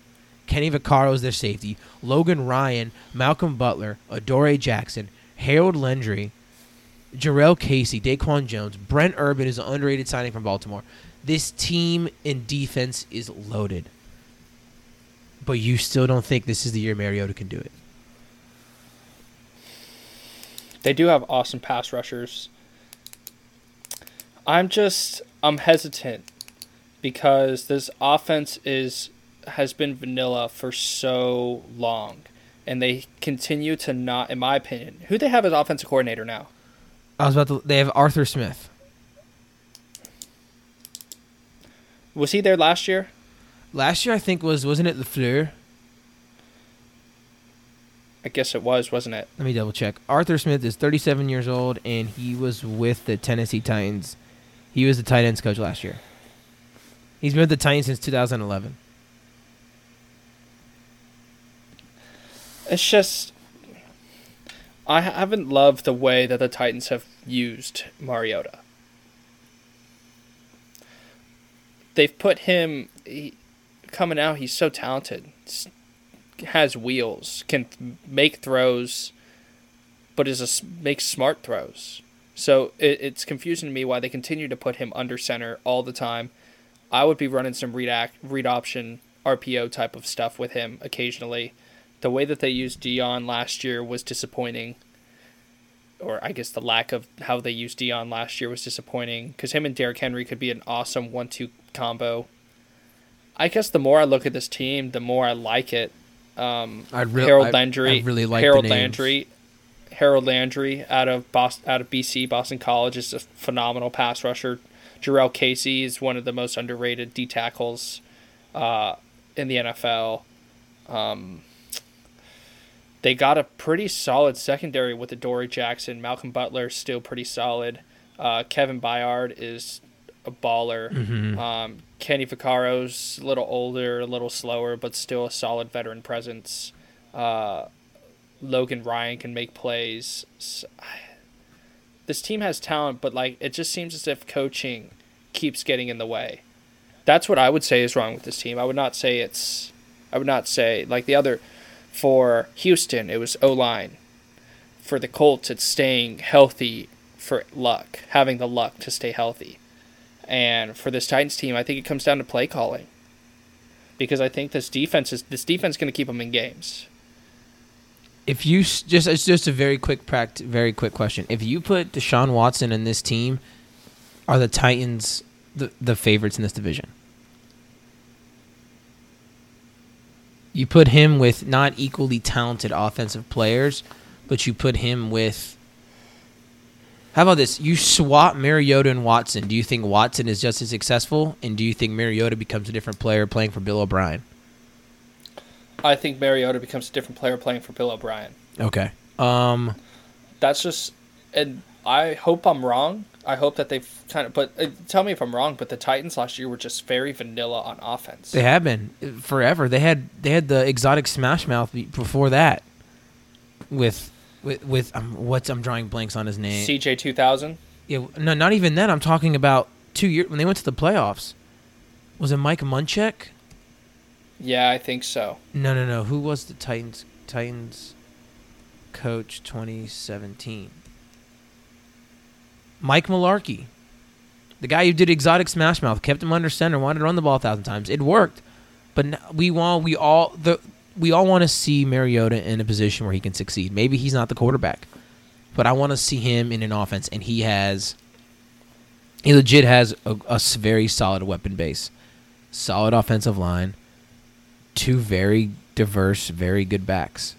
Kenny Vaccaro is their safety. Logan Ryan, Malcolm Butler, Adoree Jackson, Harold Landry, Jurrell Casey, Daquan Jones, Brent Urban is an underrated signing from Baltimore. This team in defense is loaded. But you still don't think this is the year Mariota can do it. They do have awesome pass rushers. I'm just I'm hesitant because this offense is has been vanilla for so long and they continue to not in my opinion. Who they have as offensive coordinator now? I was about to they have Arthur Smith. Was he there last year? Last year I think was wasn't it LaFleur? I guess it was, wasn't it? Let me double check. Arthur Smith is 37 years old and he was with the Tennessee Titans. He was the tight ends coach last year. He's been with the Titans since 2011. It's just I haven't loved the way that the Titans have used Mariota. They've put him he, coming out. He's so talented, s- has wheels, can th- make throws, but is a makes smart throws. So it, it's confusing to me why they continue to put him under center all the time. I would be running some read act, read option RPO type of stuff with him occasionally. The way that they used Dion last year was disappointing. Or I guess the lack of how they used Dion last year was disappointing because him and Derrick Henry could be an awesome one-two combo. I guess the more I look at this team, the more I like it. Um, real- Harold Landry, I really like the Harold. Landry, Harold Landry out of Boston, out of BC, Boston College is a phenomenal pass rusher. Jurrell Casey is one of the most underrated D tackles uh, in the NFL. Um, they got a pretty solid secondary with Adoree Jackson. Malcolm Butler is still pretty solid. Uh, Kevin Byard is a baller. Mm-hmm. Um, Kenny Vaccaro's a little older, a little slower, but still a solid veteran presence. Uh, Logan Ryan can make plays. S- This team has talent, but like it just seems as if coaching keeps getting in the way. That's what I would say is wrong with this team. I would not say it's. I would not say like the other. For Houston, it was O line. For the Colts, it's staying healthy for luck, having the luck to stay healthy. And for this Titans team, I think it comes down to play calling. Because I think this defense is this defense is going to keep them in games. If you just it's just a very quick pract very quick question. If you put Deshaun Watson in this team, are the Titans the the favorites in this division? You put him with not equally talented offensive players, but you put him with How about this? You swap Mariota and Watson. Do you think Watson is just as successful and do you think Mariota becomes a different player playing for Bill O'Brien? I think Mariota becomes a different player playing for Bill O'Brien. Okay. Um That's just, and I hope I'm wrong. I hope that they've kind of, but uh, tell me if I'm wrong. But the Titans last year were just very vanilla on offense. They have been uh, forever. They had they had the exotic Smash Mouth before that. With with with um, what's I'm drawing blanks on his name. CJ 2000. yeah, no, not even then. I'm talking about two years when they went to the playoffs. Was it Mike Munchak? Yeah, I think so. No, no, no. Who was the Titans Titans coach 2017? Mike Mularkey. The guy who did exotic smash mouth, kept him under center, wanted to run the ball a thousand times. It worked. But we want we all the we all want to see Mariota in a position where he can succeed. Maybe he's not the quarterback. But I want to see him in an offense and he has he legit has a very solid weapon base. Solid offensive line. Two very diverse, very good backs.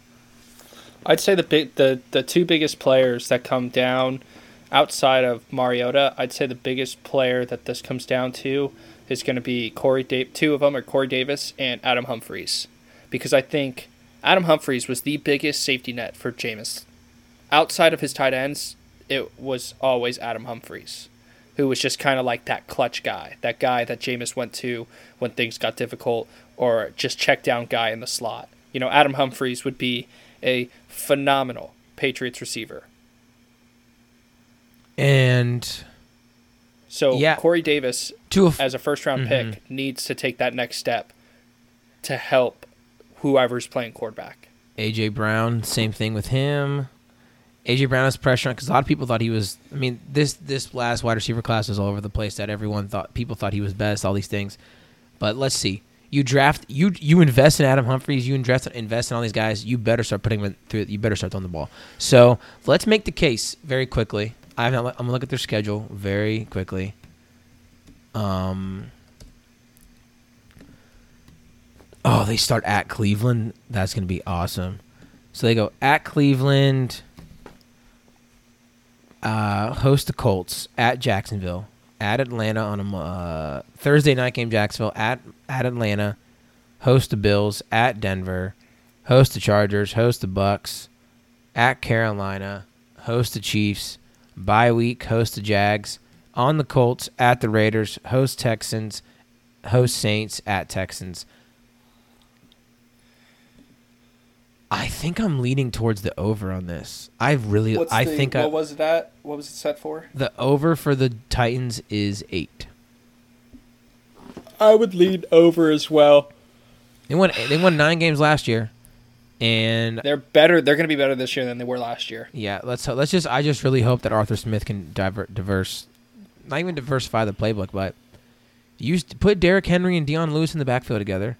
I'd say the big the the two biggest players that come down outside of Mariota, I'd say the biggest player that this comes down to is going to be Corey. Two of them are Corey Davis and Adam Humphries, because I think Adam Humphries was the biggest safety net for Jameis. Outside of his tight ends, it was always Adam Humphries, who was just kind of like that clutch guy, that guy that Jameis went to when things got difficult, or just check down guy in the slot. You know, Adam Humphries would be a phenomenal Patriots receiver. And So Yeah. Corey Davis, a f- as a first round Mhm. pick, needs to take that next step to help whoever's playing quarterback. AJ Brown, same thing with him. AJ Brown has pressure on because a lot of people thought he was. I mean, this this last wide receiver class was all over the place. That everyone thought people thought he was best. All these things, but let's see. You draft you you invest in Adam Humphries. You invest invest in all these guys. You better start putting them through. You better start throwing the ball. So let's make the case very quickly. I'm not, I'm gonna look at their schedule very quickly. Um. Oh, they start at Cleveland. That's gonna be awesome. So they go at Cleveland uh, host the Colts at Jacksonville, at Atlanta on a uh, Thursday night game. Jacksonville at at Atlanta, host the Bills at Denver, host the Chargers, host the Bucks, at Carolina, host the Chiefs, bye week, host the Jags, on the Colts at the Raiders, host Texans, host Saints at Texans. I think I'm leaning towards the over on this. I really, What's I the, think what I, was that? What was it set for? the over for the Titans is eight. I would lean over as well. They won. They won nine games last year, and They're better. They're going to be better this year than they were last year. yeah, let's let's just. I just really hope that Arthur Smith can diver, diverse, not even diversify the playbook, but use put Derrick Henry and Dion Lewis in the backfield together.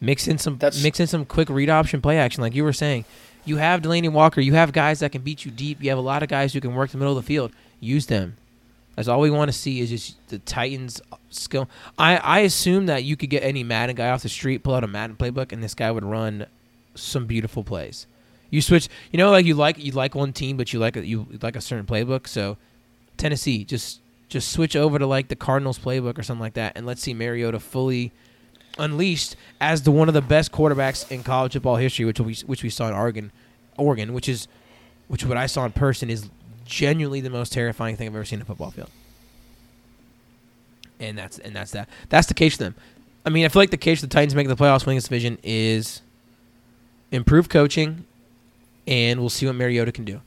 Mix in some That's- mix in some quick read option play action, like you were saying. You have Delanie Walker. You have guys that can beat you deep. You have a lot of guys who can work the middle of the field. Use them. That's all we want to see is just the Titans skill. I, I assume that you could get any Madden guy off the street, pull out a Madden playbook, and this guy would run some beautiful plays. You switch, you know, like you like you like one team, but you like a, you like a certain playbook. So Tennessee, just just switch over to like the Cardinals playbook or something like that, and let's see Mariota fully unleashed as the one of the best quarterbacks in college football history, which we which we saw in Oregon, Oregon, which is which what I saw in person is genuinely the most terrifying thing I've ever seen in a football field. And that's and that's that. That's the case for them. I mean, I feel like the case for the Titans making the playoffs, winning this division, is improved coaching, and we'll see what Mariota can do.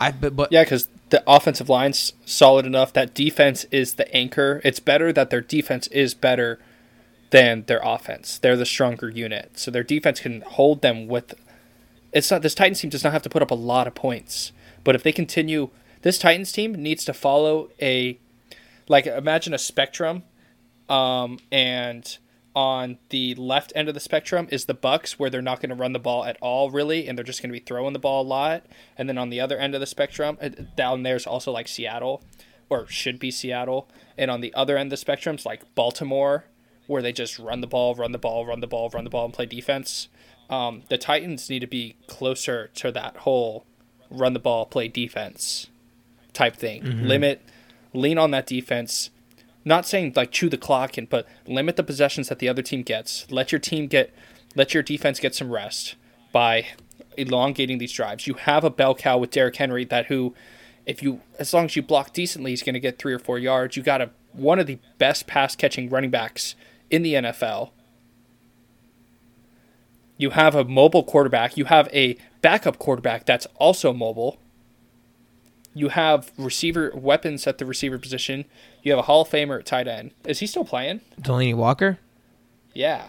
I but, but Yeah, because the offensive line's solid enough. That defense is the anchor. It's better that their defense is better than their offense. They're the stronger unit, so their defense can hold them with. It's not this Titans team does not have to put up a lot of points, but if they continue, this Titans team needs to follow a, like imagine a spectrum, um, and on the left end of the spectrum is the Bucks, where they're not going to run the ball at all, really, and they're just going to be throwing the ball a lot. And then on the other end of the spectrum, uh, down there's also like Seattle, or should be Seattle. And on the other end of the spectrum's like Baltimore, where they just run the ball, run the ball, run the ball, run the ball, and play defense. Um, the Titans need to be closer to that whole run the ball, play defense type thing. Limit, lean on that defense. Not saying like chew the clock, and but limit the possessions that the other team gets. Let your team get, let your defense get some rest by elongating these drives. You have a bell cow with Derrick Henry that who, if you as long as you block decently, he's going to get three or four yards. You got a one of the best pass catching running backs in the NFL. You have a mobile quarterback. You have a backup quarterback that's also mobile. You have receiver weapons at the receiver position. You have a Hall of Famer at tight end. Is he still playing? Delanie Walker. Yeah.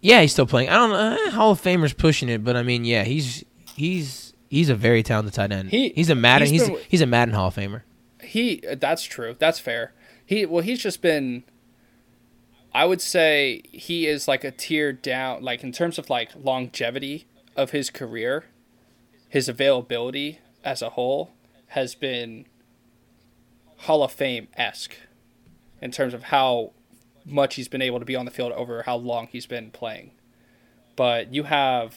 Yeah, he's still playing. I don't know. eh, Hall of Famer's pushing it, but I mean, yeah, he's he's he's a very talented tight end. He- he's a Madden. he's He's been- he's a Madden Hall of Famer. He that's true. That's fair. He well he's just been I would say he is like a tier down like in terms of like longevity of his career, his availability as a whole has been Hall of Fame esque in terms of how much he's been able to be on the field over how long he's been playing. But you have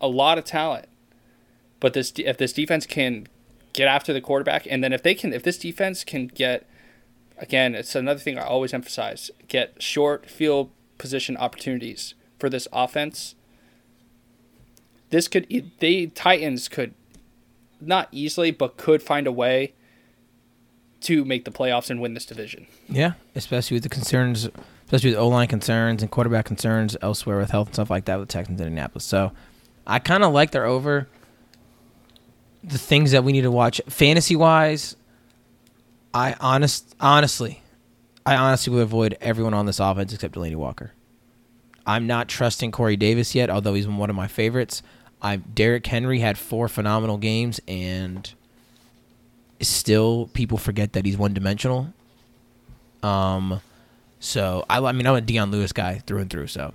a lot of talent. But this if this defense can get after the quarterback and then if they can if this defense can get again it's another thing i always emphasize get short field position opportunities for this offense this could e, they titans could not easily but could find a way to make the playoffs and win this division Yeah, especially with the concerns, especially with O line concerns and quarterback concerns elsewhere with health and stuff like that with Texans Indianapolis. So, I kind of like their over. The things that we need to watch fantasy wise, I honest honestly, I honestly would avoid everyone on this offense except Delanie Walker. I'm not trusting Corey Davis yet, although he's one of my favorites. I Derrick Henry had four phenomenal games, and still people forget that he's one dimensional. Um, so I, I mean, I'm a Dion Lewis guy through and through. So,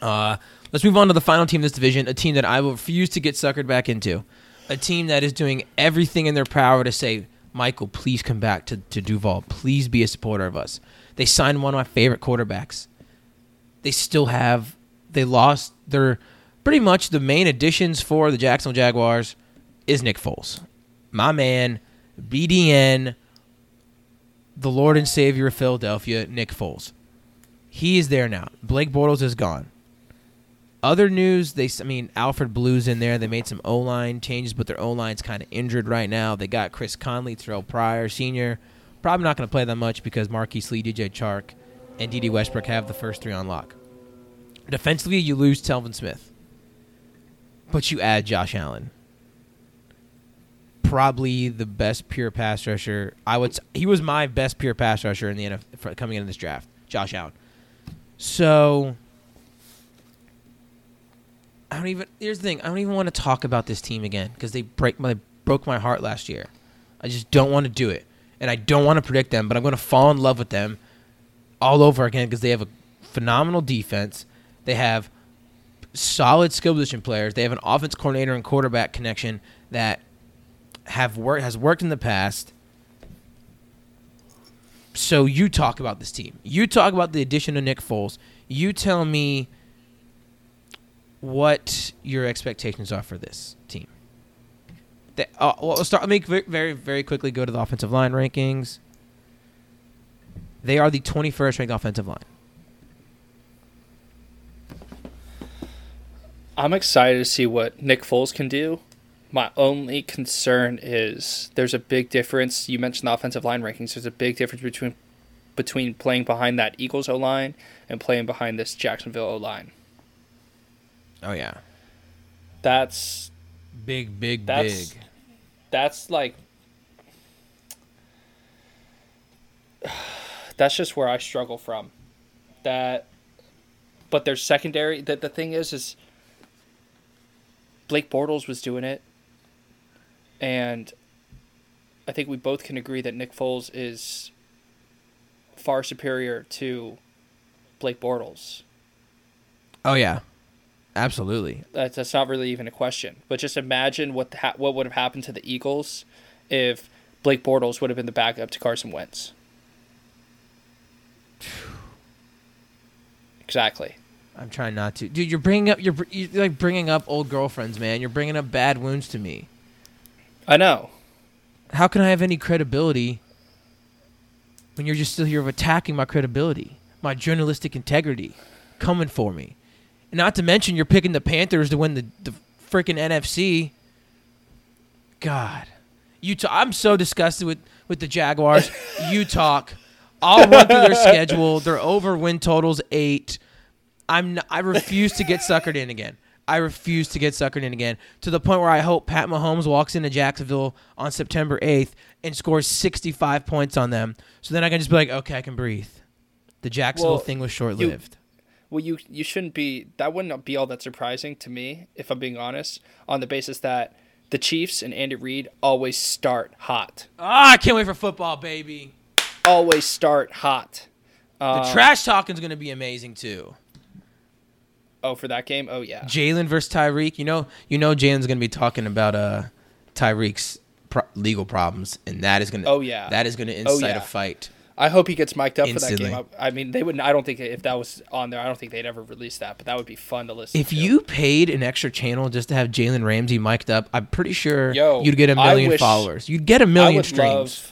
uh, let's move on to the final team in this division, a team that I will refuse to get suckered back into, a team that is doing everything in their power to say, Michael, please come back to to Duval. Please be a supporter of us. They signed one of my favorite quarterbacks. They still have. They lost their pretty much the main additions for the Jacksonville Jaguars is Nick Foles, my man, BDN, the Lord and Savior of Philadelphia, Nick Foles. He is there now. Blake Bortles is gone. Other news, they I mean Alfred Blue's in there. They made some O line changes, but their O line's kind of injured right now. They got Chris Conley, Terrelle Pryor, senior. Probably not going to play that much because Marquise Lee, DJ Chark, and Dede Westbrook have the first three on lock. Defensively, you lose Telvin Smith, but you add Josh Allen. Probably the best pure pass rusher. I would. He was my best pure pass rusher in the NFL coming into this draft. Josh Allen. So I don't even. Here's the thing. I don't even want to talk about this team again because they break my broke my heart last year. I just don't want to do it, and I don't want to predict them. But I'm going to fall in love with them all over again because they have a phenomenal defense. They have solid skill position players. They have an offense coordinator and quarterback connection that have worked has worked in the past. So you talk about this team. You talk about the addition of Nick Foles. You tell me what your expectations are for this team. They, uh, well, let's start. Let me very, very quickly go to the offensive line rankings. They are the 21st ranked offensive line. I'm excited to see what Nick Foles can do. My only concern is there's a big difference. You mentioned the offensive line rankings. There's a big difference between between playing behind that Eagles O line and playing behind this Jacksonville O line. Oh yeah, that's big, big, that's, big. That's like that's just where I struggle from. That, but there's secondary. That the thing is, is Blake Bortles was doing it, and I think we both can agree that Nick Foles is far superior to Blake Bortles. Oh yeah, absolutely. That's, that's not really even a question. But just imagine what ha- what would have happened to the Eagles if Blake Bortles would have been the backup to Carson Wentz. exactly. I'm trying not to, dude. You're bringing up you're, you're like bringing up old girlfriends, man. You're bringing up bad wounds to me. I know. How can I have any credibility when you're just still here attacking my credibility, my journalistic integrity, coming for me? Not to mention, you're picking the Panthers to win the, the freaking NFC. God. You I'm so disgusted with, with the Jaguars. you talk. I'll run through their schedule. Their over win totals eight. I'm I refuse to get suckered in again. I refuse to get suckered in again to the point where I hope Pat Mahomes walks into Jacksonville on September 8th and scores 65 points on them. So then I can just be like, okay, I can breathe. The Jacksonville Well, thing was short lived. Well, you you shouldn't be. That wouldn't be all that surprising to me, if I'm being honest, on the basis that the Chiefs and Andy Reid always start hot. Ah, I can't wait for football, baby. Always start hot. The Um, trash talking's going to be amazing too. Oh, for that game? Oh yeah. Jalen versus Tyreek. You know, you know, Jalen's going to be talking about uh Tyreek's pro- legal problems, and that is going to Oh, yeah. that is going to Oh, incite yeah. a fight. I hope he gets mic'd up Instantly. for that game. I, I mean, they wouldn't. I don't think if that was on there, I don't think they'd ever release that. But that would be fun to listen. To. If to. you paid an extra channel just to have Jalen Ramsey mic'd up, I'm pretty sure Yo, you'd get a million wish- followers. You'd get a million streams. love.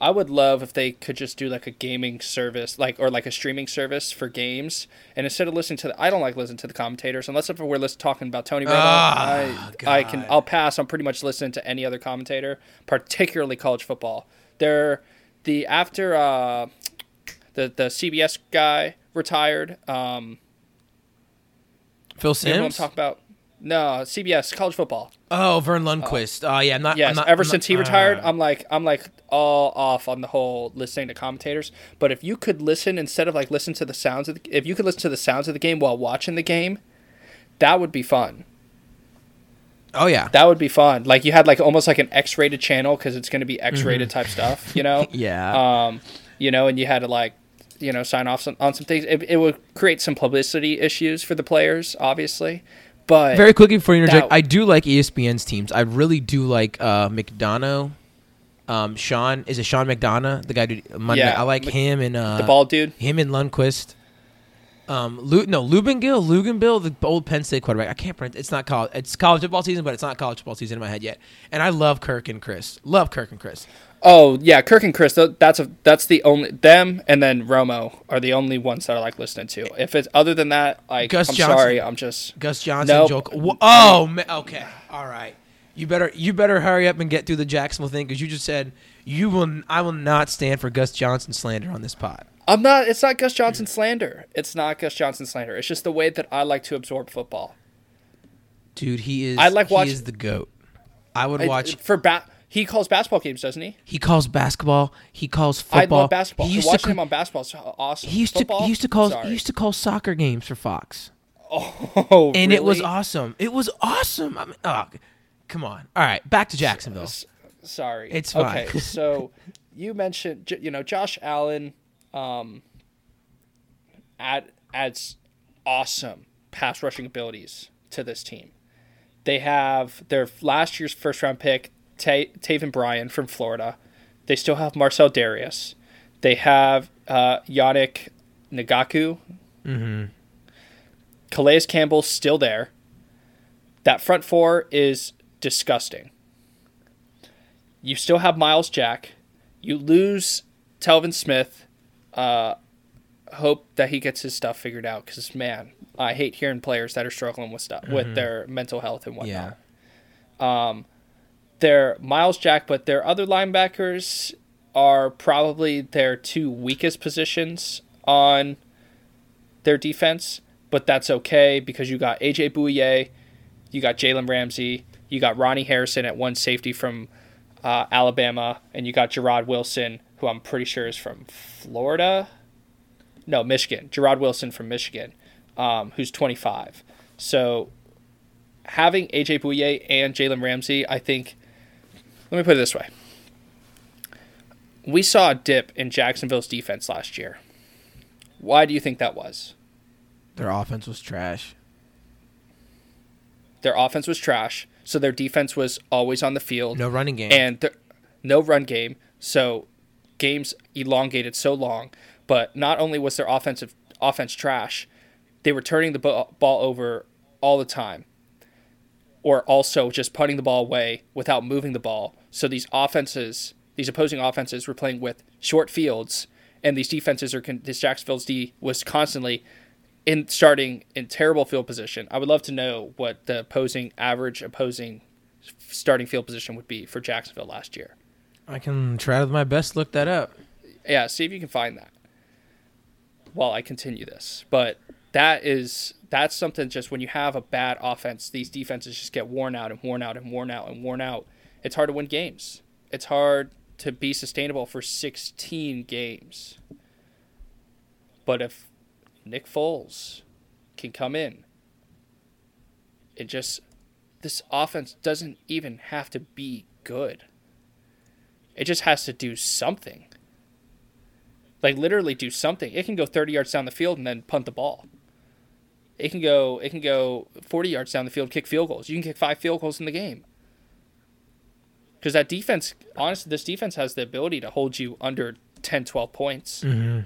I would love if they could just do like a gaming service, like or like a streaming service for games, and instead of listening to the, I don't like listening to the commentators unless if we're talking about Tony Romo. Ah, I I can I'll pass on pretty much listening to any other commentator, particularly college football. They're the after uh, the the CBS guy retired. Um, Phil you know I'm Sims. talking about? No, CBS college football. Oh, Verne Lundquist. Oh yeah, I'm not. Yes, I'm not, ever I'm since not- he retired, uh, I'm like I'm like all off on the whole listening to commentators. But if you could listen instead of like listen to the sounds of the, if you could listen to the sounds of the game while watching the game, that would be fun. Oh yeah. That would be fun. Like you had like almost like an X-rated channel because it's going to be X-rated type stuff, you know. Mm-hmm. yeah. Um, you know, and you had to like, you know, sign off some, on some things. It, it would create some publicity issues for the players, obviously. But Very quickly before you interject, that- I do like ESPN's teams. I really do like uh, McDonough. Um, Sean is it Sean McDonough, the guy who Monday. Yeah, I like Mc- him and uh, the bald dude. him and Lundquist. Um, Lu- no, Lubengill, Luganbill, the old Penn State quarterback. I can't print. It's not college. It's college football season, but it's not college football season in my head yet. And I love Kirk and Chris. Love Kirk and Chris. Oh yeah, Kirk and Chris. That's a that's the only them and then Romo are the only ones that I like listening to. If it's other than that, like Gus I'm Johnson. sorry, I'm just Gus Johnson, Nope. Oh, ma- okay, all right. You better you better hurry up and get through the Jacksonville thing because you just said you will. I will not stand for Gus Johnson slander on this pod. I'm not. It's not Gus Johnson slander. It's not Gus Johnson slander. It's just the way that I like to absorb football. Dude, he is. I like he watch- is the goat. I would I- watch. for bat. He calls basketball games, doesn't he? He calls basketball. He calls football. I love basketball. He used Watching to. him on basketball is awesome. he used Football? to. He used to call. Sorry. He used to call soccer games for Fox, Oh, and it was awesome. It was awesome. I mean, oh, come on. All right, back to Jacksonville. S- Sorry. It's fine. Okay, so you mentioned, you know, Josh Allen um, add, adds awesome pass rushing abilities to this team. They have their last year's first round pick, Ta- Taven Bryan from Florida. They still have Marcell Dareus. They have uh, Yannick Ngakoue. Mm-hmm. Calais Campbell's still there. That front four is disgusting. You still have Myles Jack. You lose Telvin Smith. Uh, hope that he gets his stuff figured out because man, I hate hearing players that are struggling with stuff with their mental health and whatnot. Yeah. Um, their Myles Jack, but their other linebackers are probably their two weakest positions on their defense. But that's okay because you got AJ Bouye, you got Jalen Ramsey, you got Ronnie Harrison at one safety from uh, Alabama, and you got Jarrod Wilson, who I'm pretty sure is from Florida. No, Michigan. Jarrod Wilson from Michigan, um, who's 25. So having AJ Bouye and Jalen Ramsey, I think. Let me put it this way: we saw a dip in Jacksonville's defense last year. Why do you think that was? Their offense was trash. Their offense was trash, so their defense was always on the field, No running game. and no run game. So games elongated so long. But not only was their offensive offense trash, they were turning the ball, over all the time, or also just putting the ball away without moving the ball. So these offenses, these opposing offenses, were playing with short fields, and these defenses are con- this Jacksonville's D was constantly in starting in terrible field position. I would love to know what the opposing average opposing starting field position would be for Jacksonville last year. I can try with my best look that up. Yeah, see if you can find that while I continue this. But that is that's something just when you have a bad offense, these defenses just get worn out and worn out and worn out and worn out. It's hard to win games. It's hard to be sustainable for 16 games. But if Nick Foles can come in, it just this offense doesn't even have to be good. It just has to do something. Like literally do something. It can go 30 yards down the field and then punt the ball. It can go it can go 40 yards down the field, kick field goals. You can kick five field goals in the game. Cuz that defense, honestly, this defense has the ability to hold you under 10 12 points. Mm-hmm.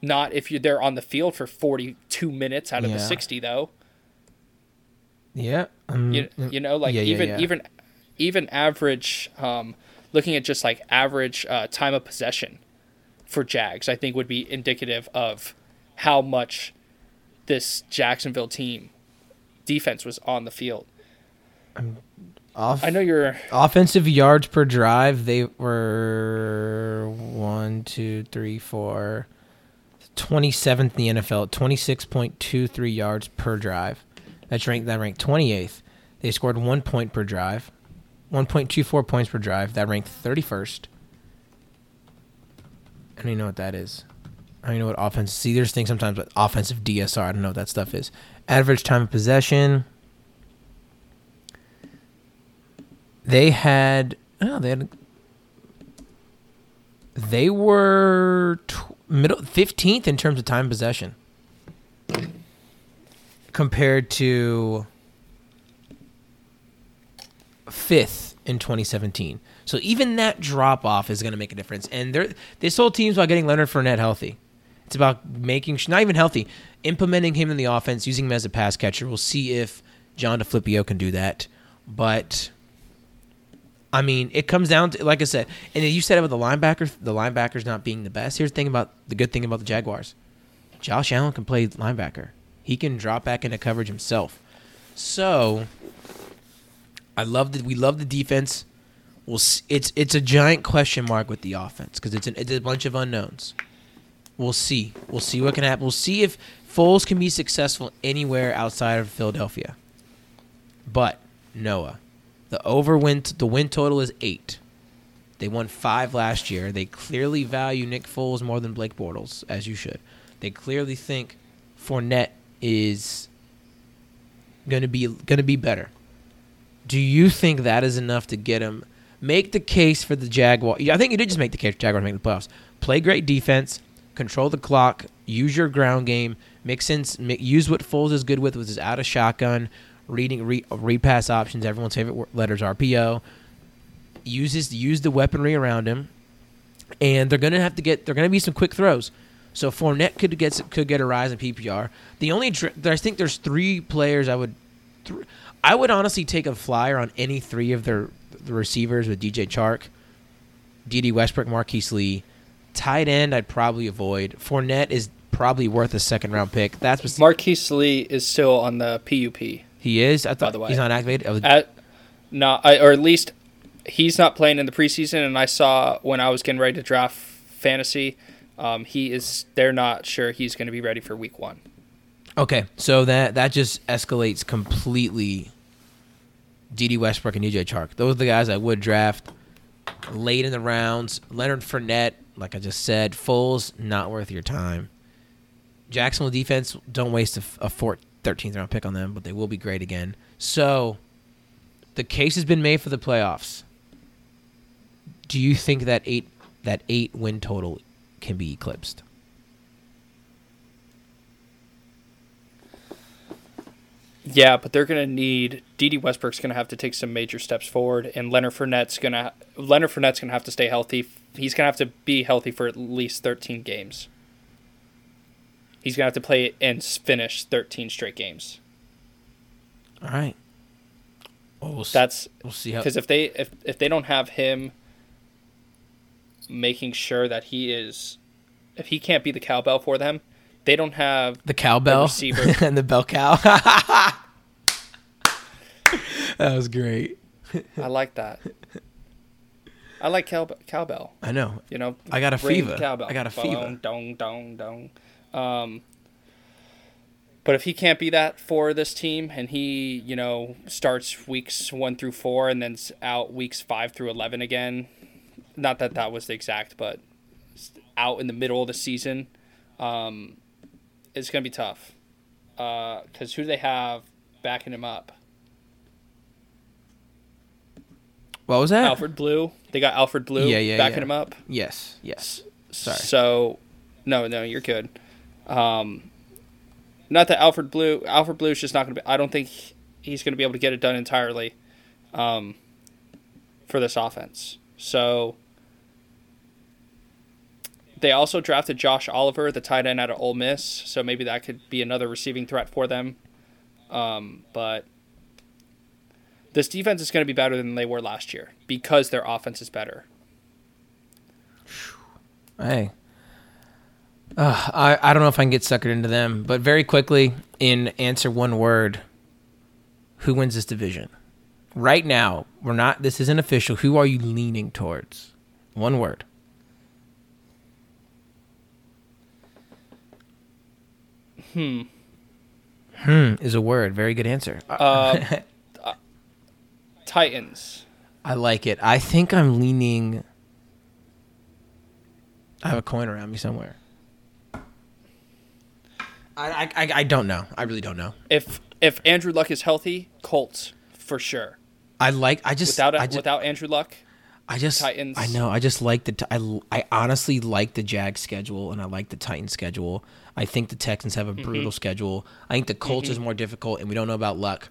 Not if you're there on the field for 42 minutes out of the 60 though. Yeah. Um, You, you know, like yeah, yeah, even yeah. even even average um, looking at just like average uh, time of possession for Jags, I think would be indicative of how much this Jacksonville team defense was on the field. I'm off, I know you're offensive yards per drive. They were one, two, three, four. 27th in the NFL, 26.23 yards per drive. That's ranked that ranked 28th. They scored 1 point per drive. 1.24 points per drive. That ranked 31st. I don't even know what that is. I don't even know what offense. See, there's things sometimes with offensive DSR. I don't know what that stuff is. Average time of possession. They had oh they had they were tw- middle fifteenth in terms of time possession compared to fifth in 2017. So even that drop off is going to make a difference. And they're, this whole team's about getting Leonard Fournette healthy. It's about making not even healthy, implementing him in the offense, using him as a pass catcher. We'll see if John DeFilippo can do that. But I mean, it comes down to like I said, and you said about the linebackers, the linebackers not being the best. Here's the thing about the good thing about the Jaguars. Josh Allen can play linebacker. He can drop back into coverage himself. So I love that we love the defense. We'll it's it's a giant question mark with the offense because it's an, it's a bunch of unknowns. We'll see. We'll see what can happen. We'll see if Foles can be successful anywhere outside of Philadelphia. But Noah, the over win the win total is eight. They won five last year. They clearly value Nick Foles more than Blake Bortles, as you should. They clearly think Fournette is gonna be gonna be better. Do you think that is enough to get him? Make the case for the Jaguar. I think you did just make the case for Jaguars to make the playoffs. Play great defense, control the clock, use your ground game, in, mi- use what Foles is good with, which is out of shotgun, reading re, repass options. Everyone's favorite letters RPO. Uses use the weaponry around him, and they're gonna have to get. They're gonna be some quick throws. So Fournette could get could get a rise in PPR. The only I think there's three players I would, I would honestly take a flyer on any three of their the receivers with DJ Chark, D.D. Westbrook, Marquise Lee. Tight end I'd probably avoid. Fournette is probably worth a second round pick. That's what Marquise Lee is still on the PUP. he is. I thought the way. he's not activated. Oh, At no, I, or at least he's not playing in the preseason. And I saw when I was getting ready to draft fantasy, um, he is. They're not sure he's going to be ready for week one. Okay, so that that just escalates completely. D.D. Westbrook and DJ Chark. Those are the guys I would draft late in the rounds. Leonard Fournette, like I just said, Foles not worth your time. Jacksonville defense, don't waste a, a four, 13th round pick on them, but they will be great again. So, the case has been made for the playoffs. Do you think that eight that eight win total can be eclipsed? Yeah, but they're going to need D.D. Westbrook's going to have to take some major steps forward, and Leonard Fournette's going to Leonard Fournette's going to have to stay healthy. He's going to have to be healthy for at least thirteen games. He's going to have to play and finish thirteen straight games. All right. Well, we'll, That's we'll see how. because if they if if they don't have him making sure that he is if he can't be the cowbell for them, they don't have The cowbell receiver. and the bell cow. that was great. I like that. I like cowbell. cowbell. I know. You know, I got a fever. Cowbell. I got a fever. Dong, dong, dong. Um, but if he can't be that for this team, and he, you know, starts weeks one through four, and then's out weeks five through eleven again, not that that was the exact, but out in the middle of the season, um, it's gonna be tough. Because who do they have backing him up? What was that? Alfred Blue. They got Alfred Blue Yeah, yeah, backing yeah. him up. Yes. Yes. Sorry. So, no, no, you're good. Um, not that Alfred Blue. Alfred Blue is just not going to be. I don't think he's going to be able to get it done entirely, um, for this offense. So. They also drafted Josh Oliver, the tight end out of Ole Miss, so maybe that could be another receiving threat for them. Um, but this defense is going to be better than they were last year because their offense is better. Hey. Uh, I, I don't know if I can get suckered into them, but very quickly, in answer one word, who wins this division? Right now, we're not, this isn't official. Who are you leaning towards? One word. Hmm. Hmm is a word. Very good answer. Uh, Titans. I like it. I think I'm leaning. I have a coin around me somewhere. I, I, I, I don't know. I really don't know. If if Andrew Luck is healthy, Colts for sure. I like. I just. without I just, without Andrew Luck. I just. Titans. I know. I just like the. I, I honestly like the Jag schedule, and I like the Titans schedule. I think the Texans have a Mm-hmm. brutal schedule. I think the Colts is more difficult, and we don't know about luck.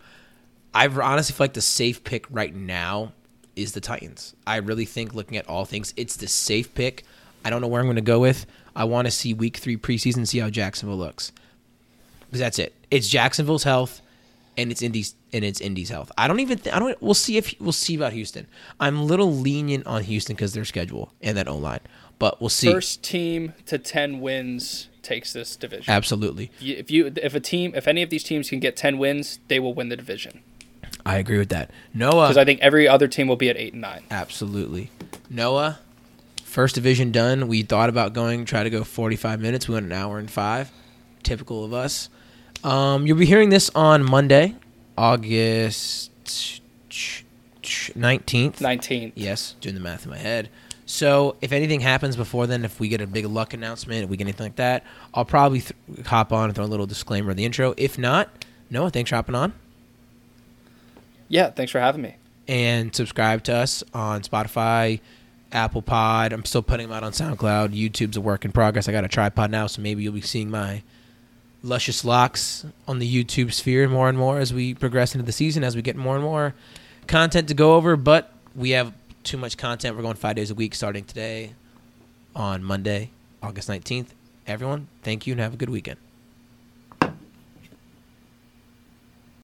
I honestly feel like the safe pick right now is the Titans. I really think, looking at all things, it's the safe pick. I don't know where I'm going to go with. I want to see Week Three preseason, see how Jacksonville looks, because that's it. It's Jacksonville's health, and it's Indy's and it's Indy's health. I don't even. Th- I don't. We'll see if we'll see about Houston. I'm a little lenient on Houston because their schedule and that O line, but we'll see. First team to ten wins takes this division. Absolutely, If you if a team if any of these teams can get ten wins, they will win the division. I agree with that. Noah, Because I think every other team will be at eight and nine. Absolutely. Noah, first division done. We thought about going, try to go 45 minutes. We went an hour and five. Typical of us. Um, you'll be hearing this on Monday, August 19th. Nineteenth. Yes, doing the math in my head. So if anything happens before then, if we get a big luck announcement, if we get anything like that, I'll probably th- hop on and throw a little disclaimer in the intro. If not, Noah, thanks for hopping on. Yeah. Thanks for having me. and subscribe to us on Spotify, Apple Pod. I'm still putting them out on SoundCloud. YouTube's a work in progress. I got a tripod now, so maybe you'll be seeing my luscious locks on the YouTube sphere more and more as we progress into the season, as we get more and more content to go over. But we have too much content. We're going five days a week starting today on Monday, August 19th. Everyone, thank you and have a good weekend.